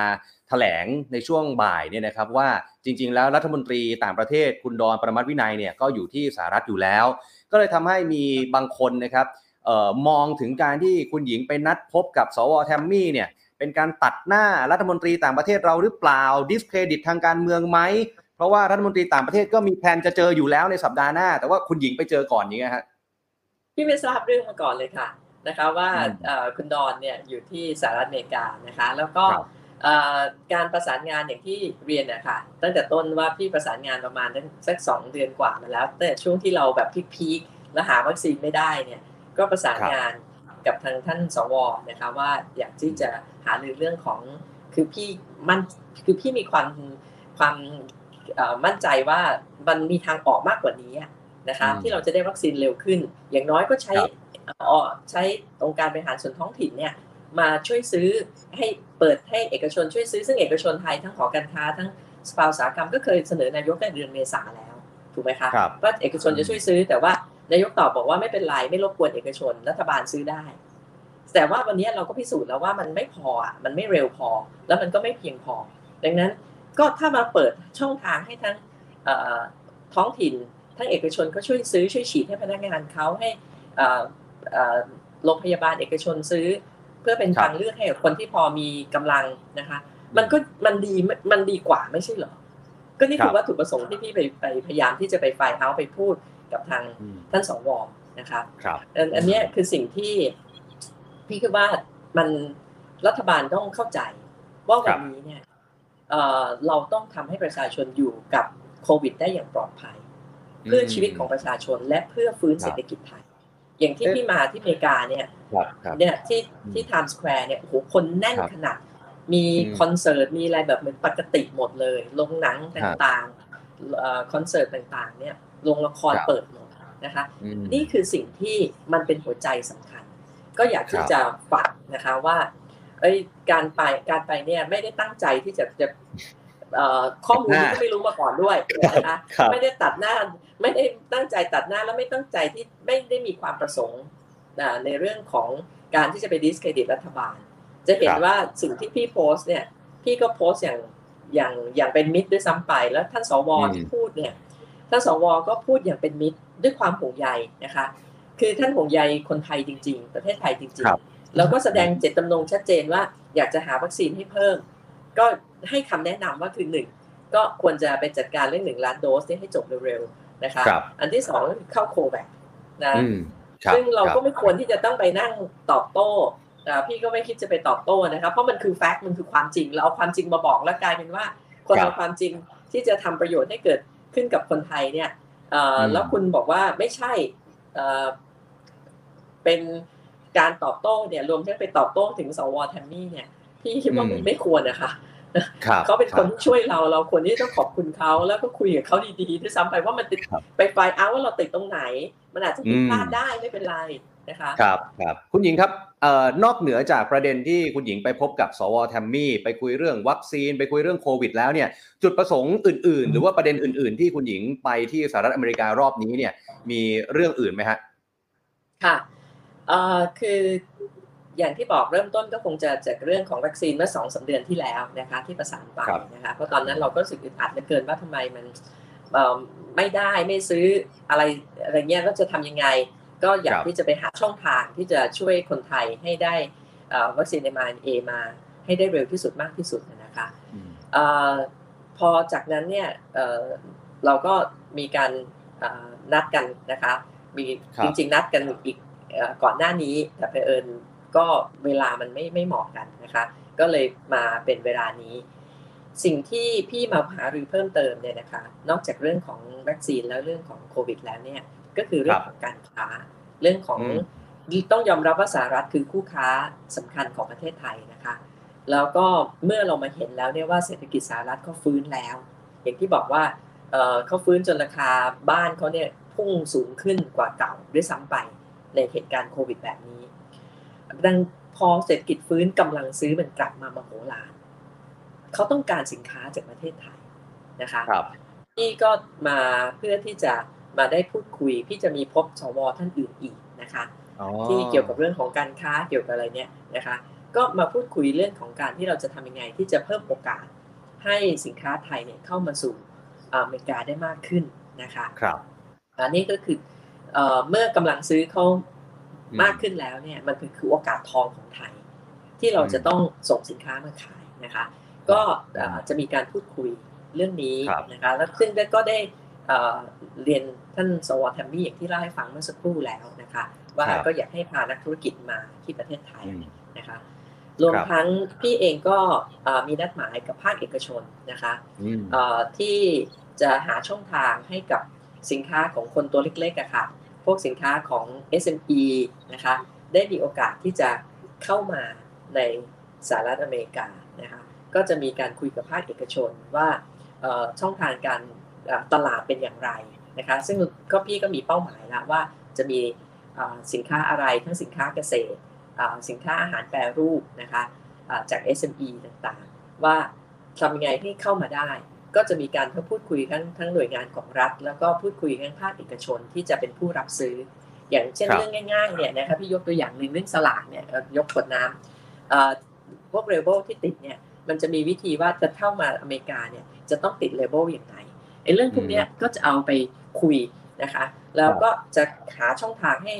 แถลงในช่วงบ่ายเนี่ยนะครับว่าจริง ๆ แล้วรัฐมนตรีต่างประเทศคุณดอนประมัติวินัยเนี่ยก็อยู่ที่สหรัฐอยู่แล้ว ก็เลยทำให้มีบางคนนะครับเอ่อมองถึงการที่คุณหญิงไปนัดพบกับสวแทมมี่เนี่ยเป็นการตัดหน้ารัฐมนตรีต่างประเทศเราหรือเปล่าดิสเครดิตทางการเมืองไหม เพราะว่ารัฐมนตรีต่างประเทศก็มีแผนจะเจออยู่แล้วในสัปดาห์หน้า แต่ว่าคุณหญิงไปเจอก่อนอย่างเงี้ยฮะพี่ไม่ทราบเรื่องมาก่อนเลยค่ะนะคะว่าอืมเอ่อคุณดอนเนี่ยอยู่ที่สหรัฐอเมริกานะคะ แล้วก็ครับเอ่อการประสานงานอย่างที่เรียนนะคะตั้งแต่ต้นว่าพี่ประสานงานประมาณสักสองเดือนกว่ามาแล้ว แต่ช่วงที่เราแบบพีคๆแล้วหาวัคซีนไม่ได้เนี่ยก็ประสานครับงานกับทางท่านสวนะคะว่าอยากที่จะหารือเรื่องของคือพี่มั่นคือพี่มีความความเอ่อ มั่นใจว่ามันมีทางออกมากกว่านี้อะนะคะอืมที่เราจะได้วัคซีนเร็วขึ้น อย่างน้อยก็ใช้ครับเอ่อใช้องค์การบริหารส่วนท้องถิ่นเนี่ยมาช่วยซื้อให้เปิดให้เอกชนช่วยซื้อ ซึ่งเอกชนไทยทั้งหอการค้าทั้งสภาอุตสาหกรรมก็เคยเสนอนายกในเดือนเมษาแล้วถูกไหมคะครับว่าเอกชนจะช่วยซื้อ แต่ว่านายกตอบบอกว่าไม่เป็นไรไม่รบกวนเอกชนรัฐบาลซื้อได้ แต่ว่าวันนี้เราก็พิสูจน์แล้วว่ามันไม่พออะมันไม่เร็วพอ แล้วมันก็ไม่เพียงพอ ดังนั้น ก็ถ้ามาเปิดช่องทางให้ทั้งเอ่อท้องถิ่น ทั้งเอกชนก็ช่วยซื้อช่วยฉีดให้พนักงานเขาให้เอ่อเอ่อโรงพยาบาลเอกชนซื้อ เพื่อเป็นครับทางเลือกให้กับคนที่พอมีกำลังนะคะ มันก็มันดีมันดีกว่าไม่ใช่เหรอ ก็นี่คือครับวัตถุประสงค์ที่พี่ไปไปพยายามที่จะไปไฟล์เอาไปพูดกับทางอืมท่านสวนะคะครับอันอันเนี้ยคือสิ่งที่พี่คิดว่ามันรัฐบาลต้องเข้าใจว่าวันนี้เนี่ย เอ่อเราต้องทำให้ประชาชนอยู่กับโควิด ได้อย่างปลอดภัย เพื่อชีวิตของประชาชนและเพื่อฟื้นเศรษฐกิจไทย อย่างที่เอ๊ะพี่มาที่อเมริกาเนี่ยครับครับเนี่ยที่อืมที่ไทม์สแควร์เนี่ยโอ้โหคนแน่นครับขนาดมีอืมคอนเสิร์ตมีอะไรแบบเหมือนปกติหมดเลยโรงหนังต่างๆเอ่อคอนเสิร์ตต่างๆเนี่ยโรงละครครับเปิดหมดนะคะอืมนี่คือสิ่งที่มันเป็นหัวใจสำคัญ ก็อยากที่ครับจะฝากนะคะว่า เอ้ยการไปการไปเนี่ยไม่ได้ตั้งใจที่จะจะเอ่อข้อมูลที่ไม่รู้มาก่อนด้วยนะคะครับไม่ได้ตัดหน้าไม่ได้ตั้งใจตัดหน้าแล้วไม่ตั้งใจที่ไม่ได้มีความประสงค์อ่าในเรื่องของการที่จะไปดิสเครดิตรัฐบาล จะเห็นครับว่าสิ่งที่พี่โพสต์เนี่ยพี่ก็โพสต์อย่างอย่างอย่างเป็นมิตรด้วยซ้ำไปแล้วท่านสวอืมที่พูดเนี่ยท่านสวก็พูดอย่างเป็นมิตรด้วยความห่วงใยนะคะ คือท่านห่วงใยคนไทยจริง ๆ ประเทศไทยจริงครับๆ แล้วก็แสดงเจตจำนงชัดเจนว่าอยากจะหาวัคซีนให้เพิ่ม ก็ให้คำแนะนำว่าคือหนึ่งก็ควรจะไปจัดการเรื่องหนึ่งล้านโดสเนี่ยให้จบเร็วๆนะคะครับอันที่สองก็คือเข้าโควิดนะอืมครับซึ่งเราคก็บไม่ควรที่จะต้องไปนั่งตอบโต้อ่าพี่ก็ไม่คิดจะไปตอบโต้นะครับเพราะมันคือแฟกต์มันคือความจริงเราเอาความจริงมาบอกแล้วกลายเป็นว่า คนครับเอาความจริงที่จะทำประโยชน์ให้เกิดขึ้นกับคนไทยเนี่ยเอ่ออมแล้วคุณบอกว่าไม่ใช่เอ่อเป็น การตอบโต้เนี่ยรวมทั้งไปตอบโต้ถึงสวแทมมี่เนี่ยพี่คิดว่ามันไม่ควรนะคะครับเขาเป็นคนรับที่ช่วยเราเราควรที่ต้องขอบคุณเขาแล้วก็คุยกับเขาดีๆด้วยซ้ำไปว่ามันติดครับไปไฟล์เอาว่าเราติดตรงไหน มันอาจจะผิดพลาดได้ไม่เป็นไรนะคะครับครับคุณหญิงครับเอ่อนอกเหนือจากประเด็นที่คุณหญิงไปพบกับสวแทมมี่ไปคุยเรื่องวัคซีน ไปคุยเรื่องโควิด แล้วเนี่ยจุดประสงค์อื่น ๆ หรือว่าประเด็นอื่น ๆ ที่คุณหญิงไปที่สหรัฐอเมริการอบนี้เนี่ยมีเรื่องอื่นไหมฮะค่ะเอ่อ คืออย่างที่บอกเริ่มต้นก็คงจะจากเรื่องของวัคซีนเมื่อสองสาเดือนที่แล้วนะคะที่ประสานไปครับนะคะเพราะตอนนั้นเราก็รู้สึกอึดอัดเหลือเกินว่าทำไมมันเอ่อไม่ได้ไม่ซื้ออะไรอะไรเงี้ยแล้วจะทำยังไง ก็อยากที่จะไปหาช่องทางที่จะช่วยคนไทยให้ได้เอ่อวัคซีน m อ n a มาให้ได้เร็วที่สุดมากที่สุดนะคะอืมเอ่อพอจากนั้นเนี่ยเอ่อเราก็มีการเอ่อนัดกันนะคะมีครับจริงๆนัดกันอีกเอ่อ ก่อนหน้านี้แต่เผอิญก็เวลามันไม่ไม่เหมาะกันนะคะ ก็เลยมาเป็นเวลานี้ สิ่งที่พี่มาหารือเพิ่มเติมเนี่ยนะคะ นอกจากเรื่องของวัคซีนแล้วเรื่องของโควิดแล้วเนี่ยก็คือเรื่องของการค้าเรื่องของอืมต้องยอมรับว่าสหรัฐคือคู่ค้าสำคัญของประเทศไทยนะคะ แล้วก็เมื่อเรามาเห็นแล้วเนี่ยว่าเศรษฐกิจสหรัฐเขาฟื้นแล้ว อย่างที่บอกว่าเอ่อเขาฟื้นจนราคาบ้านเขาเนี่ยพุ่งสูงขึ้นกว่าเก่าด้วยซ้ำไป ในเหตุการณ์โควิดแบบนี้ดังพอเศรษฐกิจฟื้นกำลังซื้อมันกลับมามโหฬารเขาต้องการสินค้าจากประเทศไทยนะคะครับพี่ก็มาเพื่อที่จะมาได้พูดคุย พี่จะมีพบสวท่านอื่นอีกนะคะอ๋อที่เกี่ยวกับเรื่องของการค้าเกี่ยวกับอะไรเนี่ยนะคะ ก็มาพูดคุยเรื่องของการที่เราจะทำยังไง ที่จะเพิ่มโอกาสให้สินค้าไทยเนี่ยเข้ามาสู่อเมริกาได้มากขึ้นนะคะ ครับอันนี้ก็คือ เอ่อเมื่อกำลังซื้อเขาอืมมากขึ้นแล้วเนี่ยมันคือคือโอกาสทองของไทย ที่เราจะต้องส่งสินค้ามาขายนะคะ ก็เอ่อจะมีการพูดคุยเรื่องนี้ครับนะคะแล้วซึ่งก็ได้เอ่อเรียนท่านสวแทมมี่อย่างที่เล่าให้ฟังเมื่อสักครู่แล้วนะคะ ว่าครับก็อยากให้พานักธุรกิจมาที่ประเทศไทยอืมนะคะ รวมครับทั้งพี่เองก็เอ่อมีนัดหมายกับภาคเอกชนนะคะอืมเอ่อที่จะหาช่องทางให้กับสินค้าของคนตัวเล็กๆอะค่ะ พวกสินค้าของ SME นะคะได้มีโอกาสที่จะเข้ามาในสหรัฐอเมริกานะคะก็จะมีการคุยกับภาคเอกชนว่าช่องทางการตลาดเป็นอย่างไรนะคะซึ่งก็พี่ก็มีเป้าหมายแล้วว่าจะมีสินค้าอะไรทั้งสินค้าเกษตรสินค้าอาหารแปรรูปนะคะจาก SME ต่างๆ ว่าทำยังไงที่เข้ามาได้ ก็จะมีการพูดคุยทั้งทั้งหน่วยงานของรัฐ แล้วก็พูดคุยทั้งภาคเอกชนที่จะเป็นผู้รับซื้อ อย่างเช่นเรื่องง่ายๆเนี่ยนะคะพี่ยกตัวอย่างหนึ่งเรื่องสลากเนี่ยยกขวดน้ำพวกเลเบลที่ติดเนี่ยมันจะมีวิธีว่าจะเข้ามาอเมริกาเนี่ยจะต้องติดเลเบลอย่างไรไอ้เรื่องพวกนี้ก็จะเอาไปคุยนะคะแล้วก็จะหาช่องทางให้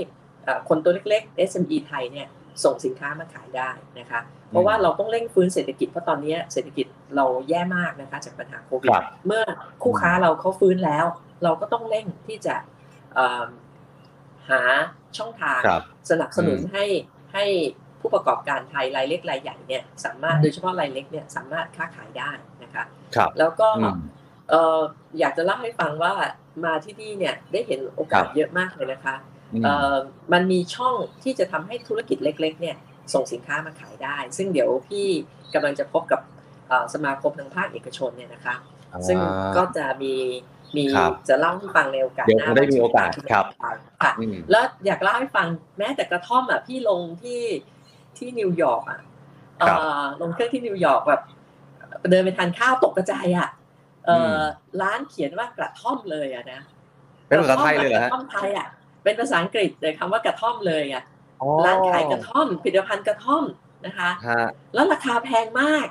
คนตัวเล็กๆ SME ไทยเนี่ยส่งสินค้ามาขายได้นะคะ เพราะว่าเราต้องเร่งฟื้นเศรษฐกิจเพราะตอนนี้เศรษฐกิจเราแย่มากนะคะจากปัญหาโควิดเมื่อคู่ค้าเราเขาฟื้นแล้ว เราก็ต้องเร่งที่จะหาช่องทางสนับสนุนให้ให้ผู้ประกอบการไทยรายเล็กรายใหญ่เนี่ยสามารถโดยเฉพาะรายเล็กเนี่ยสามารถค้าขายได้นะคะแล้วก็อยากจะเล่าให้ฟังว่ามาที่นี่เนี่ยได้เห็นโอกาสเยอะมากเลยนะคะมันมีช่องที่จะทำให้ธุรกิจเล็ก ๆ เนี่ย ส่งสินค้ามาขายได้ ซึ่งเดี๋ยวพี่กำลังจะพบกับสมาคมทางภาคเอกชนเนี่ยนะคะ ซึ่งก็จะมีมีจะเล่าให้ฟังในโอกาสหน้าได้มีโอกาสครับค่ะแล้วอยากเล่าให้ฟังแม้แต่กระท่อมอะพี่ลงที่ที่นิวยอร์กอะลงเครื่องที่นิวยอร์กแบบเดินไปทานข้าวตกกระจายอะร้านเขียนว่ากระท่อมเลยอะนะเป็นภาษาไทยเลยเหรอฮะกระท่อมไทยอะเป็นภาษาอังกฤษเลยคำว่ากระท่อมเลยอะ ร้านขายกระท่อมผลิตภัณฑ์กระท่อมนะคะ แล้วราคาแพงมาก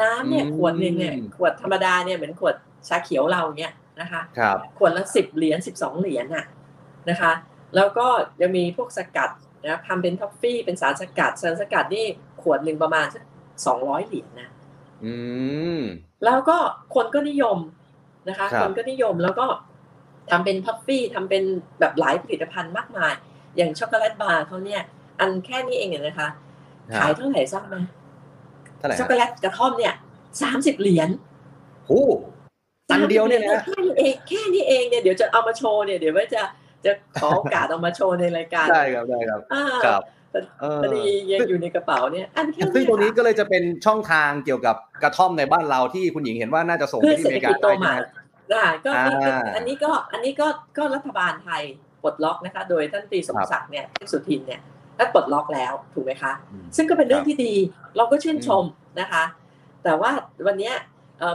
น้ำเนี่ยขวดหนึ่งเนี่ยขวดธรรมดาเนี่ยเหมือนขวดชาเขียวเราเนี่ยนะคะขวดละสิบเหรียญสิบสองเหรียญน่ะนะคะ แล้วก็จะมีพวกสกัดนะทำเป็นท็อฟฟี่เป็นสารสกัดสารสกัดนี่ขวดหนึ่งประมาณสักสองร้อยเหรียญนะแล้วก็คนก็นิยมนะคะ คนก็นิยมแล้วก็ทำเป็นท็อฟฟี่ทำเป็นแบบหลายผลิตภัณฑ์มากมาย อย่างช็อกโกแลตบาร์เขาเนี่ย อันแค่นี้เองนะคะ ขายเท่าไหร่ทราบไหมช็อกโกแลตกระท่อมเนี่ยสามสิบเหรียญโอ้ตันเดียวเนี่ยนะแค่นี้เองแค่นี้เองเนี่ยเดี๋ยวจะเอามาโชว์เนี่ยเดี๋ยวว่าจะจะขอโอกาสเอามาโชว์ในรายการได้ครับได้ครับครับพอดียังอยู่ในกระเป๋าเนี่ยอันแค่ซึ่งตรงนี้ก็เลยจะเป็นช่องทางเกี่ยวกับกระท่อมในบ้านเราที่คุณหญิงเห็นว่าน่าจะส่งไปที่อเมริกาได้ใช่ไหมได้ก็อันนี้ก็อันนี้ก็ก็รัฐบาลไทยป ลดล็อกนะคะ โดยท่านตีสมศักดิ์เนี่ยสุทินเนี่ยได้ปลดล็อกแล้วถูกไหมคะ ซึ่งก็เป็นเรื่องที่ดีเราก็ชื่นชมนะคะ แต่ว่าวันนี้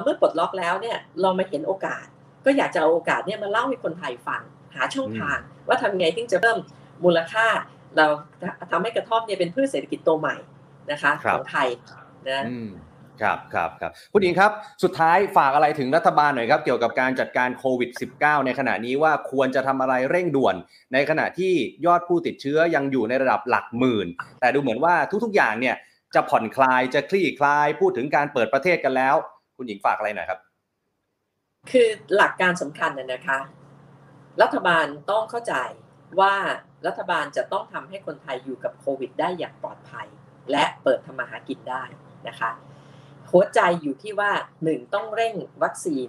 เมื่อปลดล็อกแล้วเนี่ยเรามาเห็นโอกาส ก็อยากจะเอาโอกาสเนี่ยมาเล่าให้คนไทยฟังหาช่องทาง ว่าทำไงที่จะเพิ่มมูลค่า เราทำให้กระท่อมเนี่ยเป็นพืชเศรษฐกิจตัวใหม่นะคะของไทยนะ ครับครับครับคุณหญิงครับสุดท้ายฝากอะไรถึงรัฐบาลหน่อยครับ เกี่ยวกับการจัดการโควิด -19 ในขณะนี้ว่าควรจะทำอะไรเร่งด่วน ในขณะที่ยอดผู้ติดเชื้อยังอยู่ในระดับหลักหมื่น แต่ดูเหมือนว่าทุกๆอย่างเนี่ยจะผ่อนคลายจะคลี่คลายพูดถึงการเปิดประเทศกันแล้ว คุณหญิงฝากอะไรหน่อยครับ คือหลักการสำคัญนะคะ รัฐบาลต้องเข้าใจว่ารัฐบาลจะต้องทำให้คนไทยอยู่กับโควิด ได้อย่างปลอดภัย และเปิดทำมาหากินได้นะคะ หัวใจอยู่ที่ว่าหนึ่งต้องเร่งวัคซีน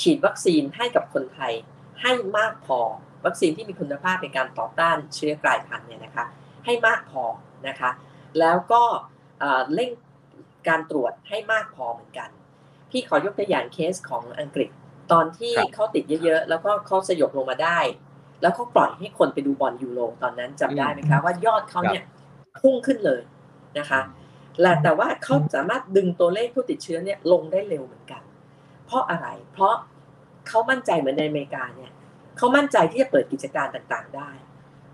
ฉีดวัคซีนให้กับคนไทยให้มากพอ วัคซีนที่มีคุณภาพในการต่อต้านเชื้อกลายพันธุ์เนี่ยนะคะให้มากพอนะคะ แล้วก็เร่งการตรวจให้มากพอเหมือนกัน พี่ขอยกตัวอย่างเคสของอังกฤษ ตอนที่เขาติดเยอะๆ แล้วก็เขาสยบลงมาได้ แล้วเขาปล่อยให้คนไปดูบอลยูโรตอนนั้นจำได้ไหมคะว่ายอดเขาเนี่ยพุ่งขึ้นเลยนะคะ และแต่ว่าเขาสามารถดึงตัวเลขผู้ติดเชื้อเนี่ยลงได้เร็วเหมือนกัน เพราะอะไร เพราะเขามั่นใจเหมือนในอเมริกาเนี่ยเขามั่นใจที่จะเปิดกิจการต่างๆได้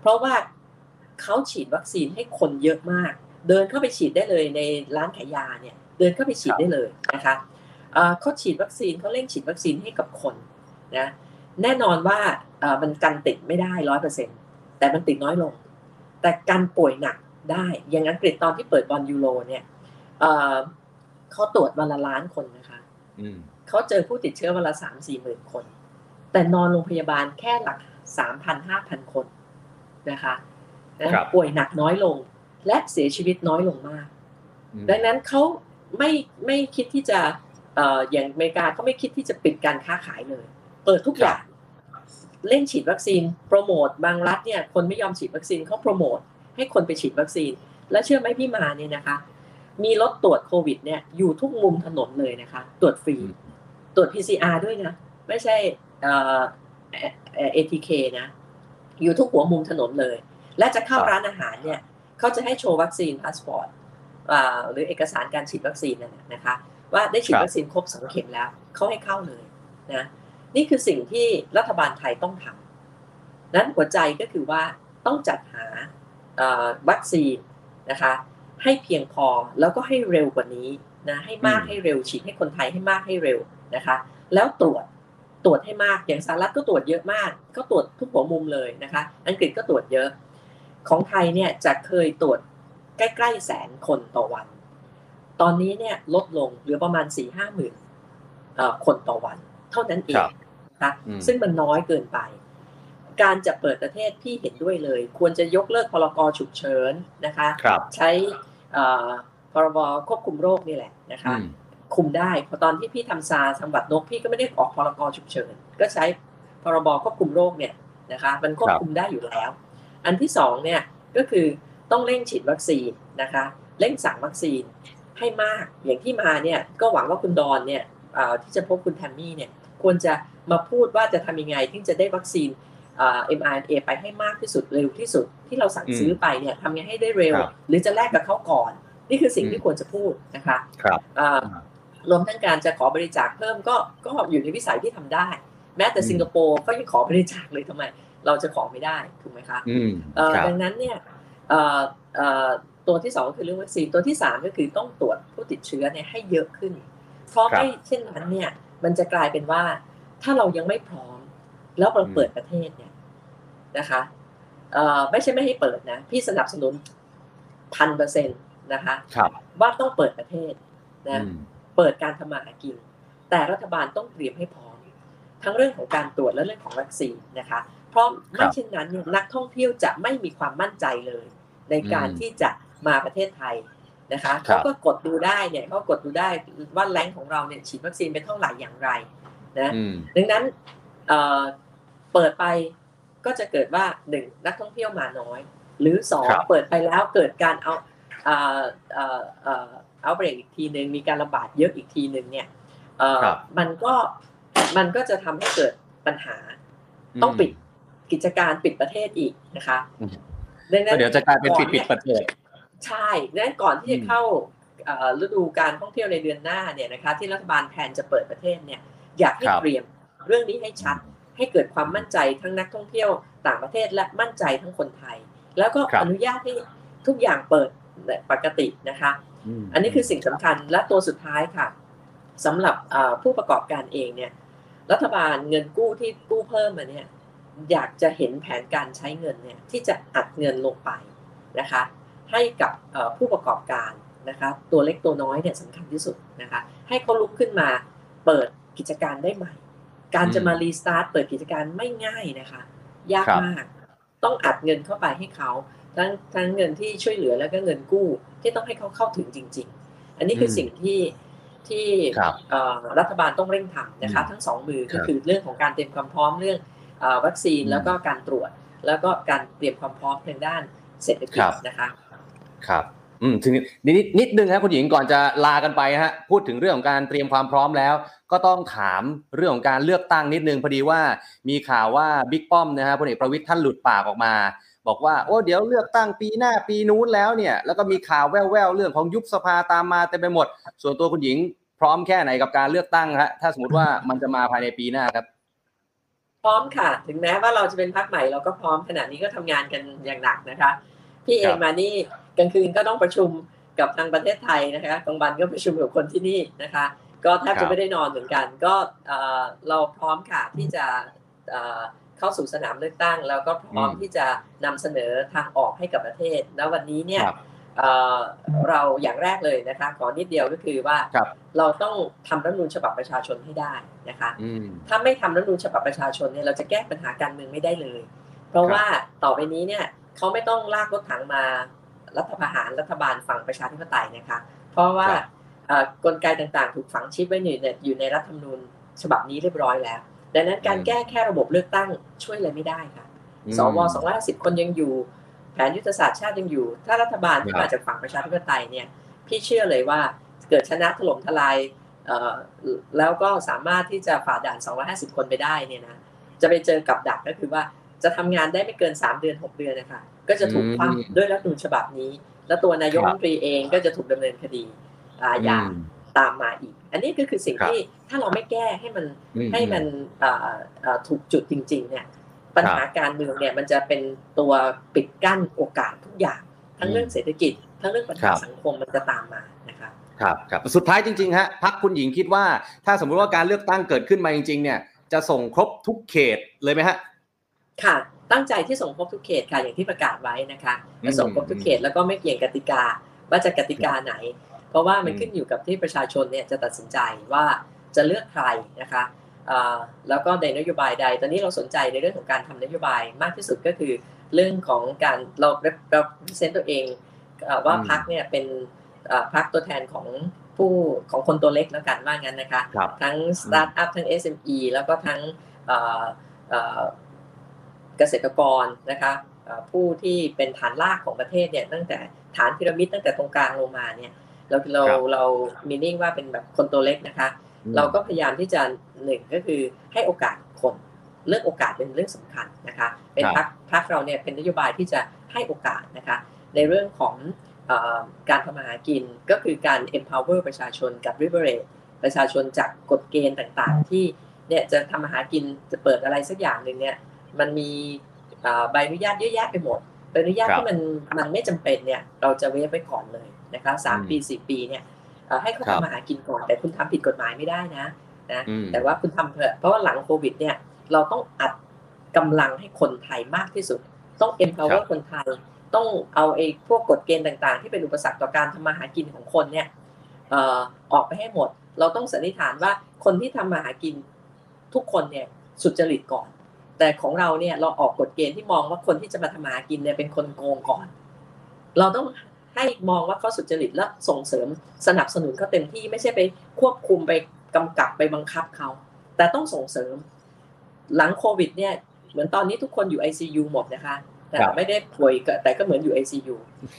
เพราะว่าเขาฉีดวัคซีนให้คนเยอะมาก เดินเข้าไปฉีดได้เลยในร้านขายยาเนี่ยเดินเข้าไปฉีดได้เลยนะคะเขาฉีดวัคซีนเขาเร่งฉีดวัคซีนให้กับคนนะแน่นอนว่ามันกันติดไม่ได้ร้อยเปอร์เซ็นแต่มันติดน้อยลง แต่การป่วยหนัก ได้ อย่างอังกฤษตอนที่เปิดบอลยูโรเนี่ยเขาตรวจวันละล้านคนนะคะเขาเจอผู้ติดเชื้อวันละสามสี่หมื่นคน แต่นอนโรงพยาบาลแค่หลักสามพันห้าพันคนนะคะนะป่วยหนักน้อยลง และเสียชีวิตน้อยลงมาก ดังนั้นเขาไม่ไม่คิดที่จะอย่างอเมริกาเขาไม่คิดที่จะปิดการค้าขายเลย เปิดทุกอย่างเล่นฉีดวัคซีนโปรโมทบางรัฐเนี่ยคนไม่ยอมฉีดวัคซีนเขาโปรโมท ให้คนไปฉีดวัคซีน แล้วเชื่อไหมพี่มาเนี่ยนะคะ มีรถตรวจโควิดเนี่ยอยู่ทุกมุมถนนเลยนะคะ ตรวจฟรี ตรวจ PCR ด้วยนะ ไม่ใช่ ATK นะ อยู่ทุกหัวมุมถนนเลย และจะเข้าร้านอาหารเนี่ยเขาจะให้โชว์ vaccine passportหรือเอกสารการฉีดวัคซีนนั่นนะคะ ว่าได้ฉีดวัคซีนครบสองเข็มแล้วเขาให้เข้าเลยนะนี่คือสิ่งที่รัฐบาลไทยต้องทำนั้นหัวใจก็คือว่าต้องจัดหา วัคซีนนะคะ ให้เพียงพอแล้วก็ให้เร็วกว่านี้นะให้มากให้เร็วฉีดให้คนไทยให้มากให้เร็วนะคะ แล้วตรวจตรวจให้มากอย่างสหรัฐก็ตรวจเยอะมาก ก็ตรวจทุกหัวมุมเลยนะคะ อังกฤษก็ตรวจเยอะ ของไทยเนี่ยจะเคยตรวจใกล้ๆแสนคนต่อวัน ตอนนี้เนี่ยลดลงเหลือประมาณสี่ห้าหมื่นคนต่อวัน เท่านั้นเองนะซึ่งมันน้อยเกินไป การจะเปิดประเทศพี่เห็นด้วยเลย ควรจะยกเลิกพรกฉุกเฉินนะคะคใช้พรบควบคุมโรคนี่แหละนะคะคุมได้พอตอนที่พี่ทำซาทำบัตรนกพี่ก็ไม่ได้ออกพรกฉุกเฉินก็ใช้พรบควบคุมโรคเนี่ยนะคะมันควบคุมได้อยู่แล้ว อันที่สองเนี่ยก็คือต้องเร่งฉีดวัคซีนนะคะเร่งสั่งวัคซีนให้มากอย่างที่มาเนี่ยก็หวังว่าคุณดอนเนี่ยที่จะพบคุณแทมมี่เนี่ยควรจะมาพูดว่าจะทำยังไงที่จะได้วัคซีน mRNA ไปให้มากที่สุดเร็วที่สุดที่เราสั่งซื้อไปเนี่ยทำยังไงให้ได้เร็ว หรือจะแลกกับเขาก่อน นี่คือสิ่งที่ควรจะพูดนะคะครับรวมทั้งการจะขอบริจาคเพิ่มก็ก็อยู่ในวิสัยที่ทำได้ แม้แต่สิงคโปร์ก็ยังขอบริจาคเลยทำไม เราจะขอไม่ได้ถูกไหมคะดังนั้นเนี่ยตัวที่สองคือเรื่องวัคซีนตัวที่สามก็คือต้องตรวจผู้ติดเชื้อเนี่ยให้เยอะขึ้น เพราะไม่เช่นนั้นเนี่ยมันจะกลายเป็นว่าถ้าเรายังไม่พร้อม แล้วเราเปิดประเทศเนี่ย นะคะไม่ใช่ไม่ให้เปิดนะ พี่สนับสนุนพันเปอร์เซ็นต์นะคะว่าต้องเปิดประเทศนะเปิดการทำมาหากิน แต่รัฐบาลต้องเตรียมให้พร้อม ทั้งเรื่องของการตรวจและเรื่องของวัคซีนนะคะ เพราะไม่เช่นนั้นนักท่องเที่ยวจะไม่มีความมั่นใจเลย ในการที่จะมาประเทศไทยนะคะเขาก็กดดูได้เนี่ยเขากดดูได้ว่าแรงของเราเนี่ยฉีดวัคซีนไปเท่าไหร่อย่างไรนะดังนั้นเปิดไป ก็จะเกิดว่าหนึ่งนักท่องเที่ยวมาน้อย หรือสองเปิดไปแล้วเกิดการเอาเอาเบรกอีกทีหนึ่งมีการระบาดเยอะอีกทีหนึ่งเนี่ยมันก็มันก็จะทำให้เกิดปัญหา ต้องปิดกิจการปิดประเทศอีกนะคะเดี๋ยวจะกลายเป็นปิดปิดประเทศใช่ดังนั้นก่อนที่จะเข้าฤดูการท่องเที่ยวในเดือนหน้าเนี่ยนะคะที่รัฐบาลแผนจะเปิดประเทศเนี่ยอยากให้เตรียมเรื่องนี้ให้ชัด ให้เกิดความมั่นใจทั้งนักท่องเที่ยวต่างประเทศและมั่นใจทั้งคนไทย แล้วก็อนุญาตให้ทุกอย่างเปิดปกตินะคะ อันนี้คือสิ่งสำคัญและตัวสุดท้ายค่ะสำหรับผู้ประกอบการเองเนี่ย รัฐบาลเงินกู้ที่กู้เพิ่มมาเนี่ยอยากจะเห็นแผนการใช้เงินเนี่ยที่จะอัดเงินลงไปนะคะ ให้กับผู้ประกอบการนะคะตัวเล็กตัวน้อยเนี่ยสำคัญที่สุดนะคะ ให้เขาลุกขึ้นมาเปิดกิจการได้ใหม่ การจะมารีสตาร์ทเปิดกิจการไม่ง่ายนะคะ ยากมาก ต้องอัดเงินเข้าไปให้เขา ทั้งทั้งเงินที่ช่วยเหลือแล้วก็เงินกู้ ที่ต้องให้เขาเข้าถึงจริง ๆ อันนี้คือสิ่งที่ที่รัฐบาลต้องเร่งทำนะคะ ทั้งสองมือก็คือเรื่องของการเตรียมความพร้อมเรื่องวัคซีนแล้วก็การตรวจ แล้วก็การเตรียมความพร้อมทางด้านเศรษฐกิจนะคะ ครับ อืมถึงนิดนิดนึงครับคุณหญิงก่อนจะลากันไปฮะพูดถึงเรื่องของการเตรียมความพร้อมแล้ว ก็ต้องถามเรื่องของการเลือกตั้งนิดนึงพอดีว่ามีข่าวว่าบิ๊กป้อมนะฮะพลเอกประวิทย์ท่านหลุดปากออกมา บอกว่าโอ้เดี๋ยวเลือกตั้งปีหน้าปีนู้นแล้วเนี่ย แล้วก็มีข่าวแว่วๆเรื่องของยุบสภาตามมาเต็มไปหมด ส่วนตัวคุณหญิงพร้อมแค่ไหนกับการเลือกตั้งฮะถ้าสมมติว่ามันจะมาภายในปีหน้าครับ พร้อมค่ะ ถึงแม้ว่าเราจะเป็นพรรคใหม่เราก็พร้อมขณะนี้ก็ทำงานกันอย่างหนักนะคะ พี่เองมานี่กลางคืนก็ต้องประชุมกับทางประเทศไทยนะคะกลางวันก็ประชุมกับคนที่นี่นะคะ ก็แทบจะไม่ได้นอนเหมือนกัน ก็เราพร้อมค่ะที่จะเข้าสู่สนามเลือกตั้ง แล้วก็พร้อมที่จะนำเสนอทางออกให้กับประเทศแล้ววันนี้เนี่ยเราอย่างแรกเลยนะคะขอนิดเดียวก็คือว่าเราต้องทำรัฐนูญฉบับประชาชนให้ได้นะคะถ้าไม่ทำรัฐนูญฉบับประชาชนเนี่ยเราจะแก้ปัญหาการเมืองไม่ได้เลย เพราะว่าต่อไปนี้เนี่ย เขาไม่ต้องลากรถถังมารัฐประหารรัฐบาลฝั่งประชาธิปไตยนะคะ เพราะว่ากลไกต่างๆ ถูกฝังชิปไว้อยู่ในอยู่ในรัฐธรรมนูญฉบับนี้เรียบร้อยแล้ว ดังนั้นการแก้แค่ระบบเลือกตั้งช่วยอะไรไม่ได้ค่ะสวสองร้อยสิบคนยังอยู่ แผนยุทธศาสตร์ชาติยังอยู่ ถ้ารัฐบาลที่มาจากฝั่งประชาธิปไตยเนี่ย พี่เชื่อเลยว่าเกิดชนะถล่มทลายแล้วก็สามารถที่จะฝ่าด่าน 250 คนไปได้เนี่ยนะ จะไปเจอกับดักก็คือว่า จะทำงานได้ไม่เกิน 3 เดือน 6 เดือนนะคะก็จะถูกคว่ำด้วยรัฐธรรมนูญฉบับนี้ แล้วตัวนายกรัฐมนตรีเองก็จะถูกดำเนินคดีอาญาอืมตามมาอีก อันนี้ก็คือสิ่งครับที่ถ้าเราไม่แก้ให้มันอืมให้มันเอ่อเอ่อถูกจุดจริง ๆ เนี่ย ปัญหาการเมืองเนี่ยมันจะเป็นตัวปิดกั้นโอกาสทุกอย่าง ทั้งเรื่องเศรษฐกิจ ทั้งเรื่องปัญหาครับสังคมมันจะตามมานะคะครับครับสุดท้ายจริงๆฮะพักคุณหญิงคิดว่า ถ้าสมมุติว่าการเลือกตั้งเกิดขึ้นมาจริง ๆ เนี่ยจะส่งครบทุกเขตเลยไหมฮะ ค่ะ ตั้งใจที่ส่งครบทุกเขตค่ะอย่างที่ประกาศไว้นะคะอืมจะส่งครบทุกเขตแล้วก็ไม่เกี่ยงกติกาว่าจะกติกาไหน เพราะว่ามันอืมขึ้นอยู่กับที่ประชาชนเนี่ยจะตัดสินใจว่าจะเลือกใครนะคะเอ่อแล้วก็ในนโยบายใด ตอนนี้เราสนใจในเรื่องของการทำนโยบายมากที่สุดก็คือเรื่องของการเราเราเซนตัวเองเอ่อว่าอืมพักเนี่ยเป็นเอ่อพักตัวแทนของผู้ของคนตัวเล็กแล้วกันว่างั้นนะคะครับทั้งสตาร์ทอัพทั้ง SME แล้วก็ทั้ง เอ่อเอ่อเกษตรกรนะคะเอ่อผู้ที่เป็นฐานรากของประเทศเนี่ยตั้งแต่ฐานพีระมิดตั้งแต่ตรงกลางลงมาเนี่ยเราเราครับเรามีนิ่งว่าเป็นแบบคนตัวเล็กนะคะ เราก็พยายามที่จะหนึ่งก็คือให้โอกาสคนเรื่องโอกาสเป็นเรื่องสำคัญนะคะ เป็นครับพักพักเราเนี่ยเป็นนโยบายที่จะให้โอกาสนะคะ ในเรื่องของเออการทำมาหากินก็คือการ empower ประชาชนกับ liberate ประชาชนจากกฎเกณฑ์ต่างๆ ที่เนี่ยจะทำมาหากินจะเปิดอะไรสักอย่างหนึ่งเนี่ย มันมีเอ่อใบอนุญาตเยอะแยะไปหมดใบอนุญาตครับที่มันมันไม่จำเป็นเนี่ย เราจะเวฟไว้ก่อนเลยนะคะสามอืมปีสี่ปีเนี่ยเอ่อให้เขาครับทำมาหากินก่อนแต่คุณทำผิดกฎหมายไม่ได้นะนะอืมแต่ว่าคุณทำเถอะเพราะว่าหลังโควิดเนี่ยเราต้องอัดกำลังให้คนไทยมากที่สุด ต้อง empower คนไทย ต้องเอาไอ้พวกกฎเกณฑ์ต่างๆ ที่เป็นอุปสรรคต่อการทำมาหากินของคนเนี่ยเอ่อออกไปให้หมด เราต้องสันนิษฐานว่าคนที่ทำมาหากินทุกคนเนี่ยสุจริตก่อน แต่ของเราเนี่ยเราออกกฎเกณฑ์ที่มองว่าคนที่จะมาทำมาหากินเนี่ยเป็นคนโกงก่อน เราต้องให้มองว่าเขาสุจริตและส่งเสริมสนับสนุนเขาเต็มที่ไม่ใช่ไปควบคุมไปกำกับไปบังคับเขาแต่ต้องส่งเสริม หลังโควิด เนี่ย เหมือนตอนนี้ทุกคนอยู่ ICU หมดนะคะ แต่ครับไม่ได้ป่วยก็แต่ก็เหมือนอยู่ ICU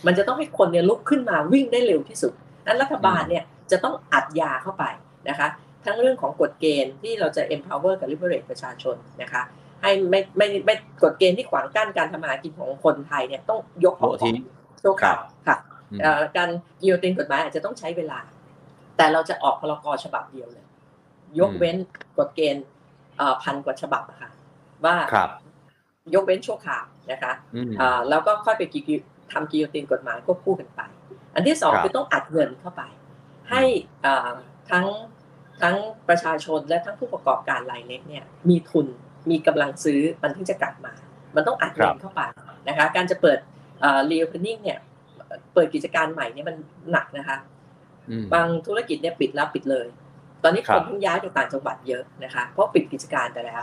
มันจะต้องให้คนเนี่ยลุกขึ้นมาวิ่งได้เร็วที่สุดนั้นรัฐบาลเนี่ยจะต้องอัดยาเข้าไปนะคะ ทั้งเรื่องของกฎเกณฑ์ที่เราจะ empower กับ liberate ประชาชนนะคะ ให้ไม่ไม่ไม่กฎเกณฑ์ที่ขวางกั้นการทำมาหากินของคนไทยเนี่ยต้องยกออกโละทิ้งชั่วคราวครับค่ะอืมเอ่อการกิโยตินกฎหมายอาจจะต้องใช้เวลา แต่เราจะออกพรกฉบับเดียวเลย ยกเว้นกฎเกณฑ์เอ่อพันกว่าฉบับอะค่ะว่าครับยกเว้นชั่วคราวนะคะอืมอ่าแล้วก็ค่อยไปกิกิทำกิโยตินกฎหมายควบคู่กันไป อันที่สองครับคือต้องอัดเงินเข้าไป ให้อ่าทั้งทั้งประชาชนและทั้งผู้ประกอบการรายเล็กเนี่ยมีทุน มีกำลังซื้อมันถึงจะกลับมา มันต้องอัดเงินเข้าไปนะคะ การจะเปิด reopening เนี่ยเปิดกิจการใหม่เนี่ยมันหนักนะคะอืมบางธุรกิจเนี่ยปิดแล้วปิดเลย ตอนนี้ครัคบนเพิ่งย้ายไปต่างจังหวัดเยอะนะคะ เพราะปิดกิจการไปแล้ว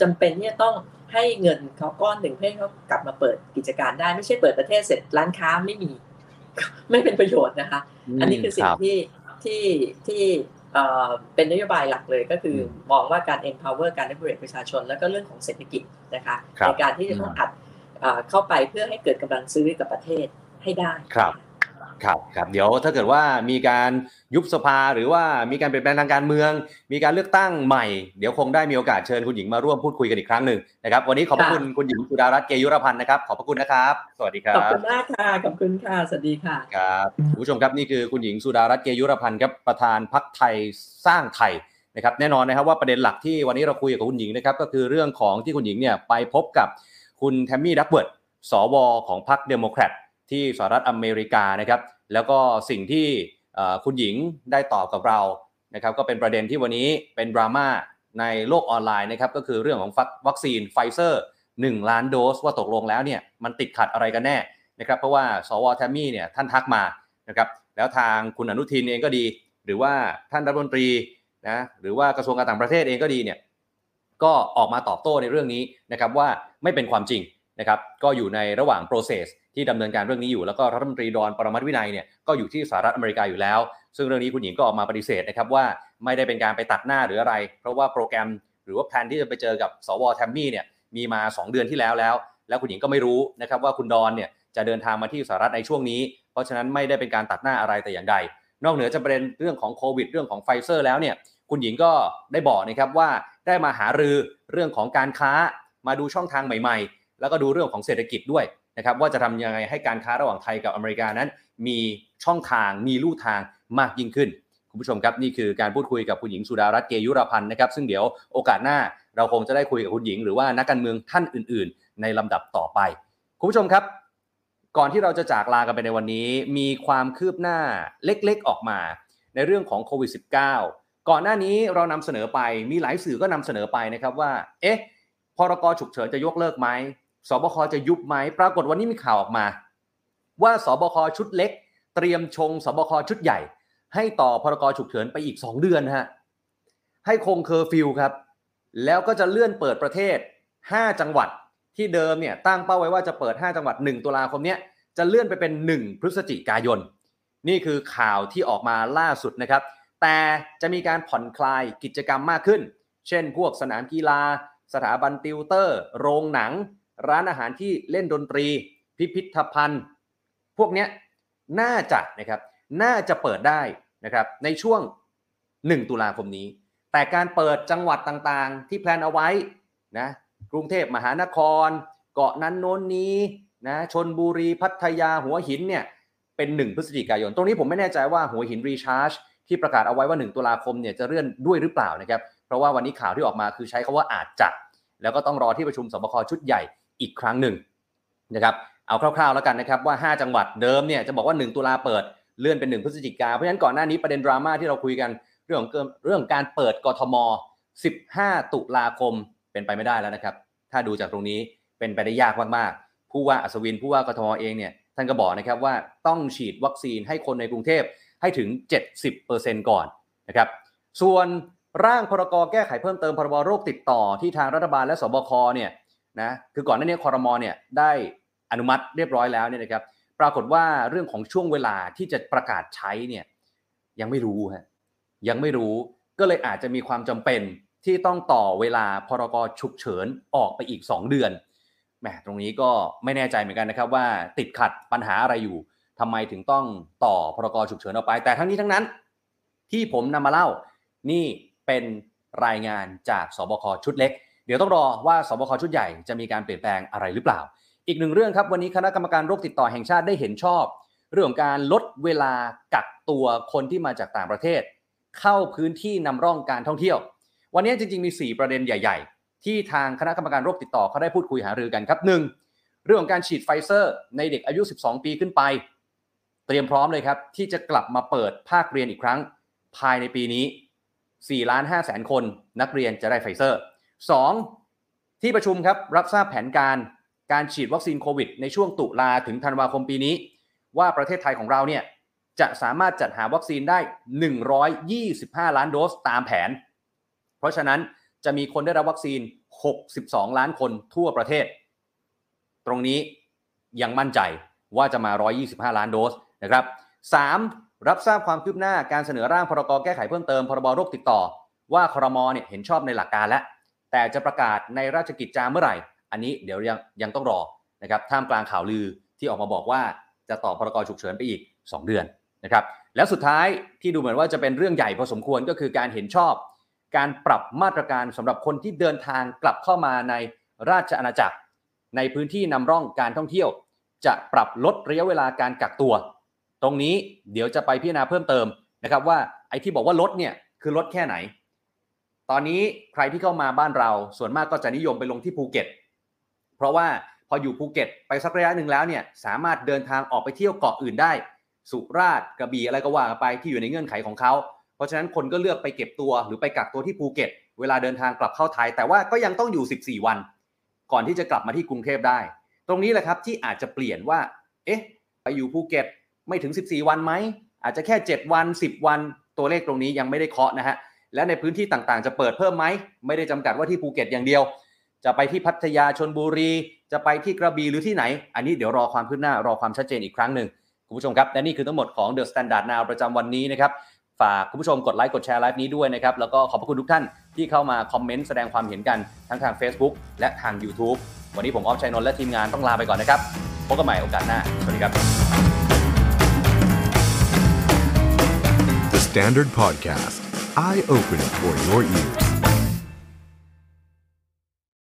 จำเป็นที่จะต้องให้เงินเขาก้อนหนึ่งเพื่อให้เขากลับมาเปิดกิจการได้ไม่ใช่เปิดประเทศเสร็จร้านค้าไม่มี ไม่เป็นประโยชน์นะคะ อันนี้คือสิ่งรับที่ที่ที่ เอ่อเป็นนโยบายหลักเลยก็คืออมมองว่าการ empower การ liberate ประชาชน แล้วก็เรื่องของเศรษฐกิจนะคะครับในการที่จะต้องอัดเอ่อเข้าไปเพื่อให้เกิดกำลังซื้อกับประเทศให้ได้ครับ ครับครับเดี๋ยวถ้าเกิดว่ามีการยุบสภาหรือว่ามีการเปลี่ยนแปลงทางการเมือง มีการเลือกตั้งใหม่เดี๋ยวคงได้มีโอกาสเชิญคุณหญิงมาร่วมพูดคุยกันอีกครั้งหนึ่งนะครับวันนี้ขอบพระคุณคุณหญิงสุดารัตน์เกยุรพันธ์นะครับขอบพระคุณนะครับ สวัสดีครัขอบบคุณมากค่ะขอบคุณค่ะสวัสดีค่ะครับคุณผู้ชมครับนี่คือคุณหญิงสุดารัตน์เกยุราพันธุ์ครับประธานพรรคไทยสร้างไทยนะครับแน่นอนนะครับว่าประเด็นหลักที่วันนี้เราคุยกับคุณหญิงนะครับก็คือเรื่องของที่คุณหญิงเนี่ยไปพบกับคุณแทมมี่ดักเวิร์ธสวของพรรคเดโมแครต ที่สหรัฐอเมริกานะครับ แล้วก็สิ่งที่คุณหญิงได้ตอบกับเรานะครับ ก็เป็นประเด็นที่วันนี้เป็นดราม่าในโลกออนไลน์นะครับ ก็คือเรื่องของวัคซีนไฟเซอร์1ล้านโดสว่าตกลงแล้วเนี่ยมันติดขัดอะไรกันแน่นะครับ เพราะว่าสวแทมมี่เนี่ยท่านทักมานะครับแล้วทางคุณอนุทินเองก็ดี หรือว่าท่านรัฐมนตรีนะหรือว่ากระทรวงการต่างประเทศเองก็ดีเนี่ยก็ออกมาตอบโต้ในเรื่องนี้นะครับว่าไม่เป็นความจริง นะครับก็อยู่ในระหว่าง process ที่ดำเนินการเรื่องนี้อยู่แล้วก็รัฐมนตรีดอนปรมัตถ์วินัยเนี่ยก็อยู่ที่สหรัฐอเมริกาอยู่แล้ว ซึ่งเรื่องนี้คุณหญิงก็ออกมาปฏิเสธนะครับว่าไม่ได้เป็นการไปตัดหน้าหรืออะไร เพราะว่าโปรแกรมหรือว่าแผนที่จะไปเจอกับสวแทมมี่เนี่ยมีมา 2 เดือนที่แล้วแล้ว แล้วคุณหญิงก็ไม่รู้นะครับว่าคุณดอนเนี่ยจะเดินทางมาที่สหรัฐในช่วงนี้ เพราะฉะนั้นไม่ได้เป็นการตัดหน้าอะไรแต่อย่างใด นอกเหนือจะประเด็นเรื่องของโควิดเรื่องของไฟเซอร์แล้วเนี่ยคุณหญิงก็ได้บอกนะครับว่าได้มาหารือเรื่องของการค้ามาดูช่องทางใหม่ ๆ แล้วก็ดูเรื่องของเศรษฐกิจด้วยนะครับว่าจะทำยังไงให้การค้าระหว่างไทยกับอเมริกานั้น มีช่องทางมีลู่ทางมากยิ่งขึ้น คุณผู้ชมครับนี่คือการพูดคุยกับคุณหญิงสุดารัตน์เกยุรพันธ์นะครับซึ่งเดี๋ยวโอกาสหน้าเราคงจะได้คุยกับคุณหญิง หรือว่านักการเมืองท่านอื่น ๆ ในลำดับต่อไป คุณผู้ชมครับ ก่อนที่เราจะจากลากันไปในวันนี้ มีความคืบหน้าเล็กๆออกมา ในเรื่องของโควิด -19 ก่อนหน้านี้เรานำเสนอไปมีหลายสื่อก็นำเสนอไปนะครับว่า เอ๊ะพรกฉุกเฉินจะยกเลิกไหม สบคจะยุบไหมปรากฏวันนี้มีข่าวออกมา ว่าสบคชุดเล็ก เตรียมชงสบคชุดใหญ่ ให้ต่อพรกฉุกเฉินไปอีก 2 เดือนฮะให้คงเคอร์ฟิวครับ แล้วก็จะเลื่อนเปิดประเทศ 5 จังหวัดที่เดิมเนี่ยตั้งเป้าไว้ว่าจะเปิด 5 จังหวัด 1 ตุลาคมเนี้ยจะเลื่อนไปเป็น 1 พฤศจิกายน นี่คือข่าวที่ออกมาล่าสุดนะครับ แต่จะมีการผ่อนคลายกิจกรรมมากขึ้น เช่น พวกสนามกีฬา สถาบันติวเตอร์ โรงหนัง ร้านอาหารที่เล่นดนตรี พิพิธภัณฑ์ พวกเนี้ยน่าจะนะครับน่าจะเปิดได้นะครับในช่วง 1 ตุลาคมนี้ แต่การเปิดจังหวัดต่างๆ ที่ plan เอาไว้นะกรุงเทพมหานคร เกาะนั้นโน้นนี้นะชลบุรีพัทยาหัวหินเนี่ยเป็น 1 พฤศจิกายน ตรงนี้ผมไม่แน่ใจว่าหัวหิน rechargeที่ประกาศเอาไว้ว่า 1 ตุลาคมเนี่ยจะเลื่อนด้วยหรือเปล่านะครับเพราะว่าวันนี้ข่าวที่ออกมาคือใช้คาว่าอาจจะ แล้วก็ต้องรอที่ประชุมสบคชุดใหญ่ อีกครั้งหนึ่งนะครับเอาคร่าวๆแล้วกันนะครับว่า 5 จังหวัดเดิมเนี่ยจะบอกว่า 1 ตุลาเปิดเลื่อนเป็น 1 พฤศจิกาเพราะฉะนั้นก่อนหน้านี้ประเด็นดราม่าที่เราคุยกันเรื่องของเรื่องการเปิดกทม 15 ตุลาคมเป็นไปไม่ได้แล้วนะครับ ถ้าดูจากตรงนี้เป็นไปได้ยากมากๆผู้ว่าอัศวินผู้ว่ากทมเองเนี่ยท่านก็บอกนะครับว่าต้องฉีดวัคซีนให้คนในกรุงเทพให้ถึง 70%ก่อนนะครับส่วนร่างพรกแก้ไขเพิ่มเติมพรบโรคติดต่อที่ทางรัฐบาลและสบคเนี่ย นะคือก่อนหน้านี้คอรมอเนี่ยได้อนุมัติเรียบร้อยแล้วเนี่ยนะครับปรากฏว่าเรื่องของช่วงเวลาที่จะประกาศใช้เนี่ยยังไม่รู้ฮะยังไม่รู้ก็เลยอาจจะมีความจำเป็นที่ต้องต่อเวลาพรกฉุกเฉินออกไปอีก 2 เดือนแหมตรงนี้ก็ไม่แน่ใจเหมือนกันนะครับว่าติดขัดปัญหาอะไรอยู่ทำไมถึงต้องต่อพรกฉุกเฉินออกไป แต่ทั้งนี้ทั้งนั้น ที่ผมนำมาเล่านี่เป็นรายงานจากสบคชุดเล็ก เดี๋ยวต้องรอว่าสบคชุดใหญ่จะมีการเปลี่ยนแปลงอะไรหรือเปล่า อีกหนึ่งเรื่องครับวันนี้คณะกรรมการโรคติดต่อแห่งชาติได้เห็นชอบ เรื่องของการลดเวลากักตัวคนที่มาจากต่างประเทศ เข้าพื้นที่นำร่องการท่องเที่ยว วันนี้จริงๆมี 4 ประเด็นใหญ่ ๆ ที่ทางคณะกรรมการโรคติดต่อเขาได้พูดคุยหารือกันครับหนึ่งเรื่องของการฉีดไฟเซอร์ ในเด็กอายุ 12 ปีขึ้นไป เตรียมพร้อมเลยครับที่จะกลับมาเปิดภาคเรียนอีกครั้ง ภายในปีนี้4ล้าน5แสนคน นักเรียนจะได้ไฟเซอร์ 2. ที่ประชุมครับรับทราบแผนการการฉีดวัคซีนโควิด ในช่วงตุลาถึงธันวาคมปีนี้ ว่าประเทศไทยของเราเนี่ยจะสามารถจัดหาวัคซีนได้ 125 ล้านโดสตามแผน เพราะฉะนั้นจะมีคนได้รับวัคซีน 62 ล้านคนทั่วประเทศ ตรงนี้ยังมั่นใจว่าจะมา 125 ล้านโดสนะครับ 3. รับทราบความคืบหน้าการเสนอร่างพรกแก้ไขเพิ่มเติมพรบโรคติดต่อ ว่าครมเนี่ยเห็นชอบในหลักการแล้ว แต่จะประกาศในราชกิจจาเมื่อไหร่ อันนี้เดี๋ยวยังยังต้องรอนะครับท่ามกลางข่าวลือที่ออกมาบอกว่าจะต่อพรกฉุกเฉินไปอีก 2 เดือนนะครับแล้วสุดท้ายที่ดูเหมือนว่าจะเป็นเรื่องใหญ่พอสมควรก็คือการเห็นชอบ การปรับมาตรการสำหรับคนที่เดินทางกลับเข้ามาในราชอาณาจักร ในพื้นที่นำร่องการท่องเที่ยว จะปรับลดระยะเวลาการกักตัว ตรงนี้เดี๋ยวจะไปพิจารณาเพิ่มเติมนะครับว่าไอ้ที่บอกว่าลดเนี่ยคือลดแค่ไหน ตอนนี้ใครที่เข้ามาบ้านเราส่วนมากก็จะนิยมไปลงที่ภูเก็ต เพราะว่าพออยู่ภูเก็ตไปสักระยะหนึ่งแล้วเนี่ยสามารถเดินทางออกไปเที่ยวเกาะอื่นได้ สุราษฎร์กระบี่อะไรก็ว่าไปที่อยู่ในเงื่อนไขของเขาเพราะฉะนั้นคนก็เลือกไปเก็บตัวหรือไปกักตัวที่ภูเก็ต เวลาเดินทางกลับเข้าไทย แต่ว่าก็ยังต้องอยู่ 14 วัน ก่อนที่จะกลับมาที่กรุงเทพได้ ตรงนี้แหละครับที่อาจจะเปลี่ยนว่า เอ๊ะ ไปอยู่ภูเก็ตไม่ถึง 14 วันไหมอาจจะแค่ 7 วัน 10 วันตัวเลขตรงนี้ยังไม่ได้เคาะนะฮะ และในพื้นที่ต่างๆ จะเปิดเพิ่มไหม ไม่ได้จำกัดว่าที่ภูเก็ตอย่างเดียว จะไปที่พัทยาชลบุรี จะไปที่กระบี่หรือที่ไหน อันนี้เดี๋ยวรอความคืบหน้ารอความชัดเจนอีกครั้งหนึ่งคุณผู้ชมครับ และนี่คือทั้งหมดของ The Standard Now ประจำวันนี้นะครับ ฝากคุณผู้ชมกดไลค์กดแชร์ไลฟ์นี้ด้วยนะครับ แล้วก็ขอบพระคุณทุกท่านที่เข้ามาคอมเมนต์แสดงความเห็นกันทั้งทาง Facebook และทาง YouTube วันนี้ผมอ๊อฟชัยนนท์และทีมงานต้องลาไปก่อนนะครับพบกันใหม่โอกาสหน้าสวัสดีครับ The Standard Podcast, Eye opening for your ears.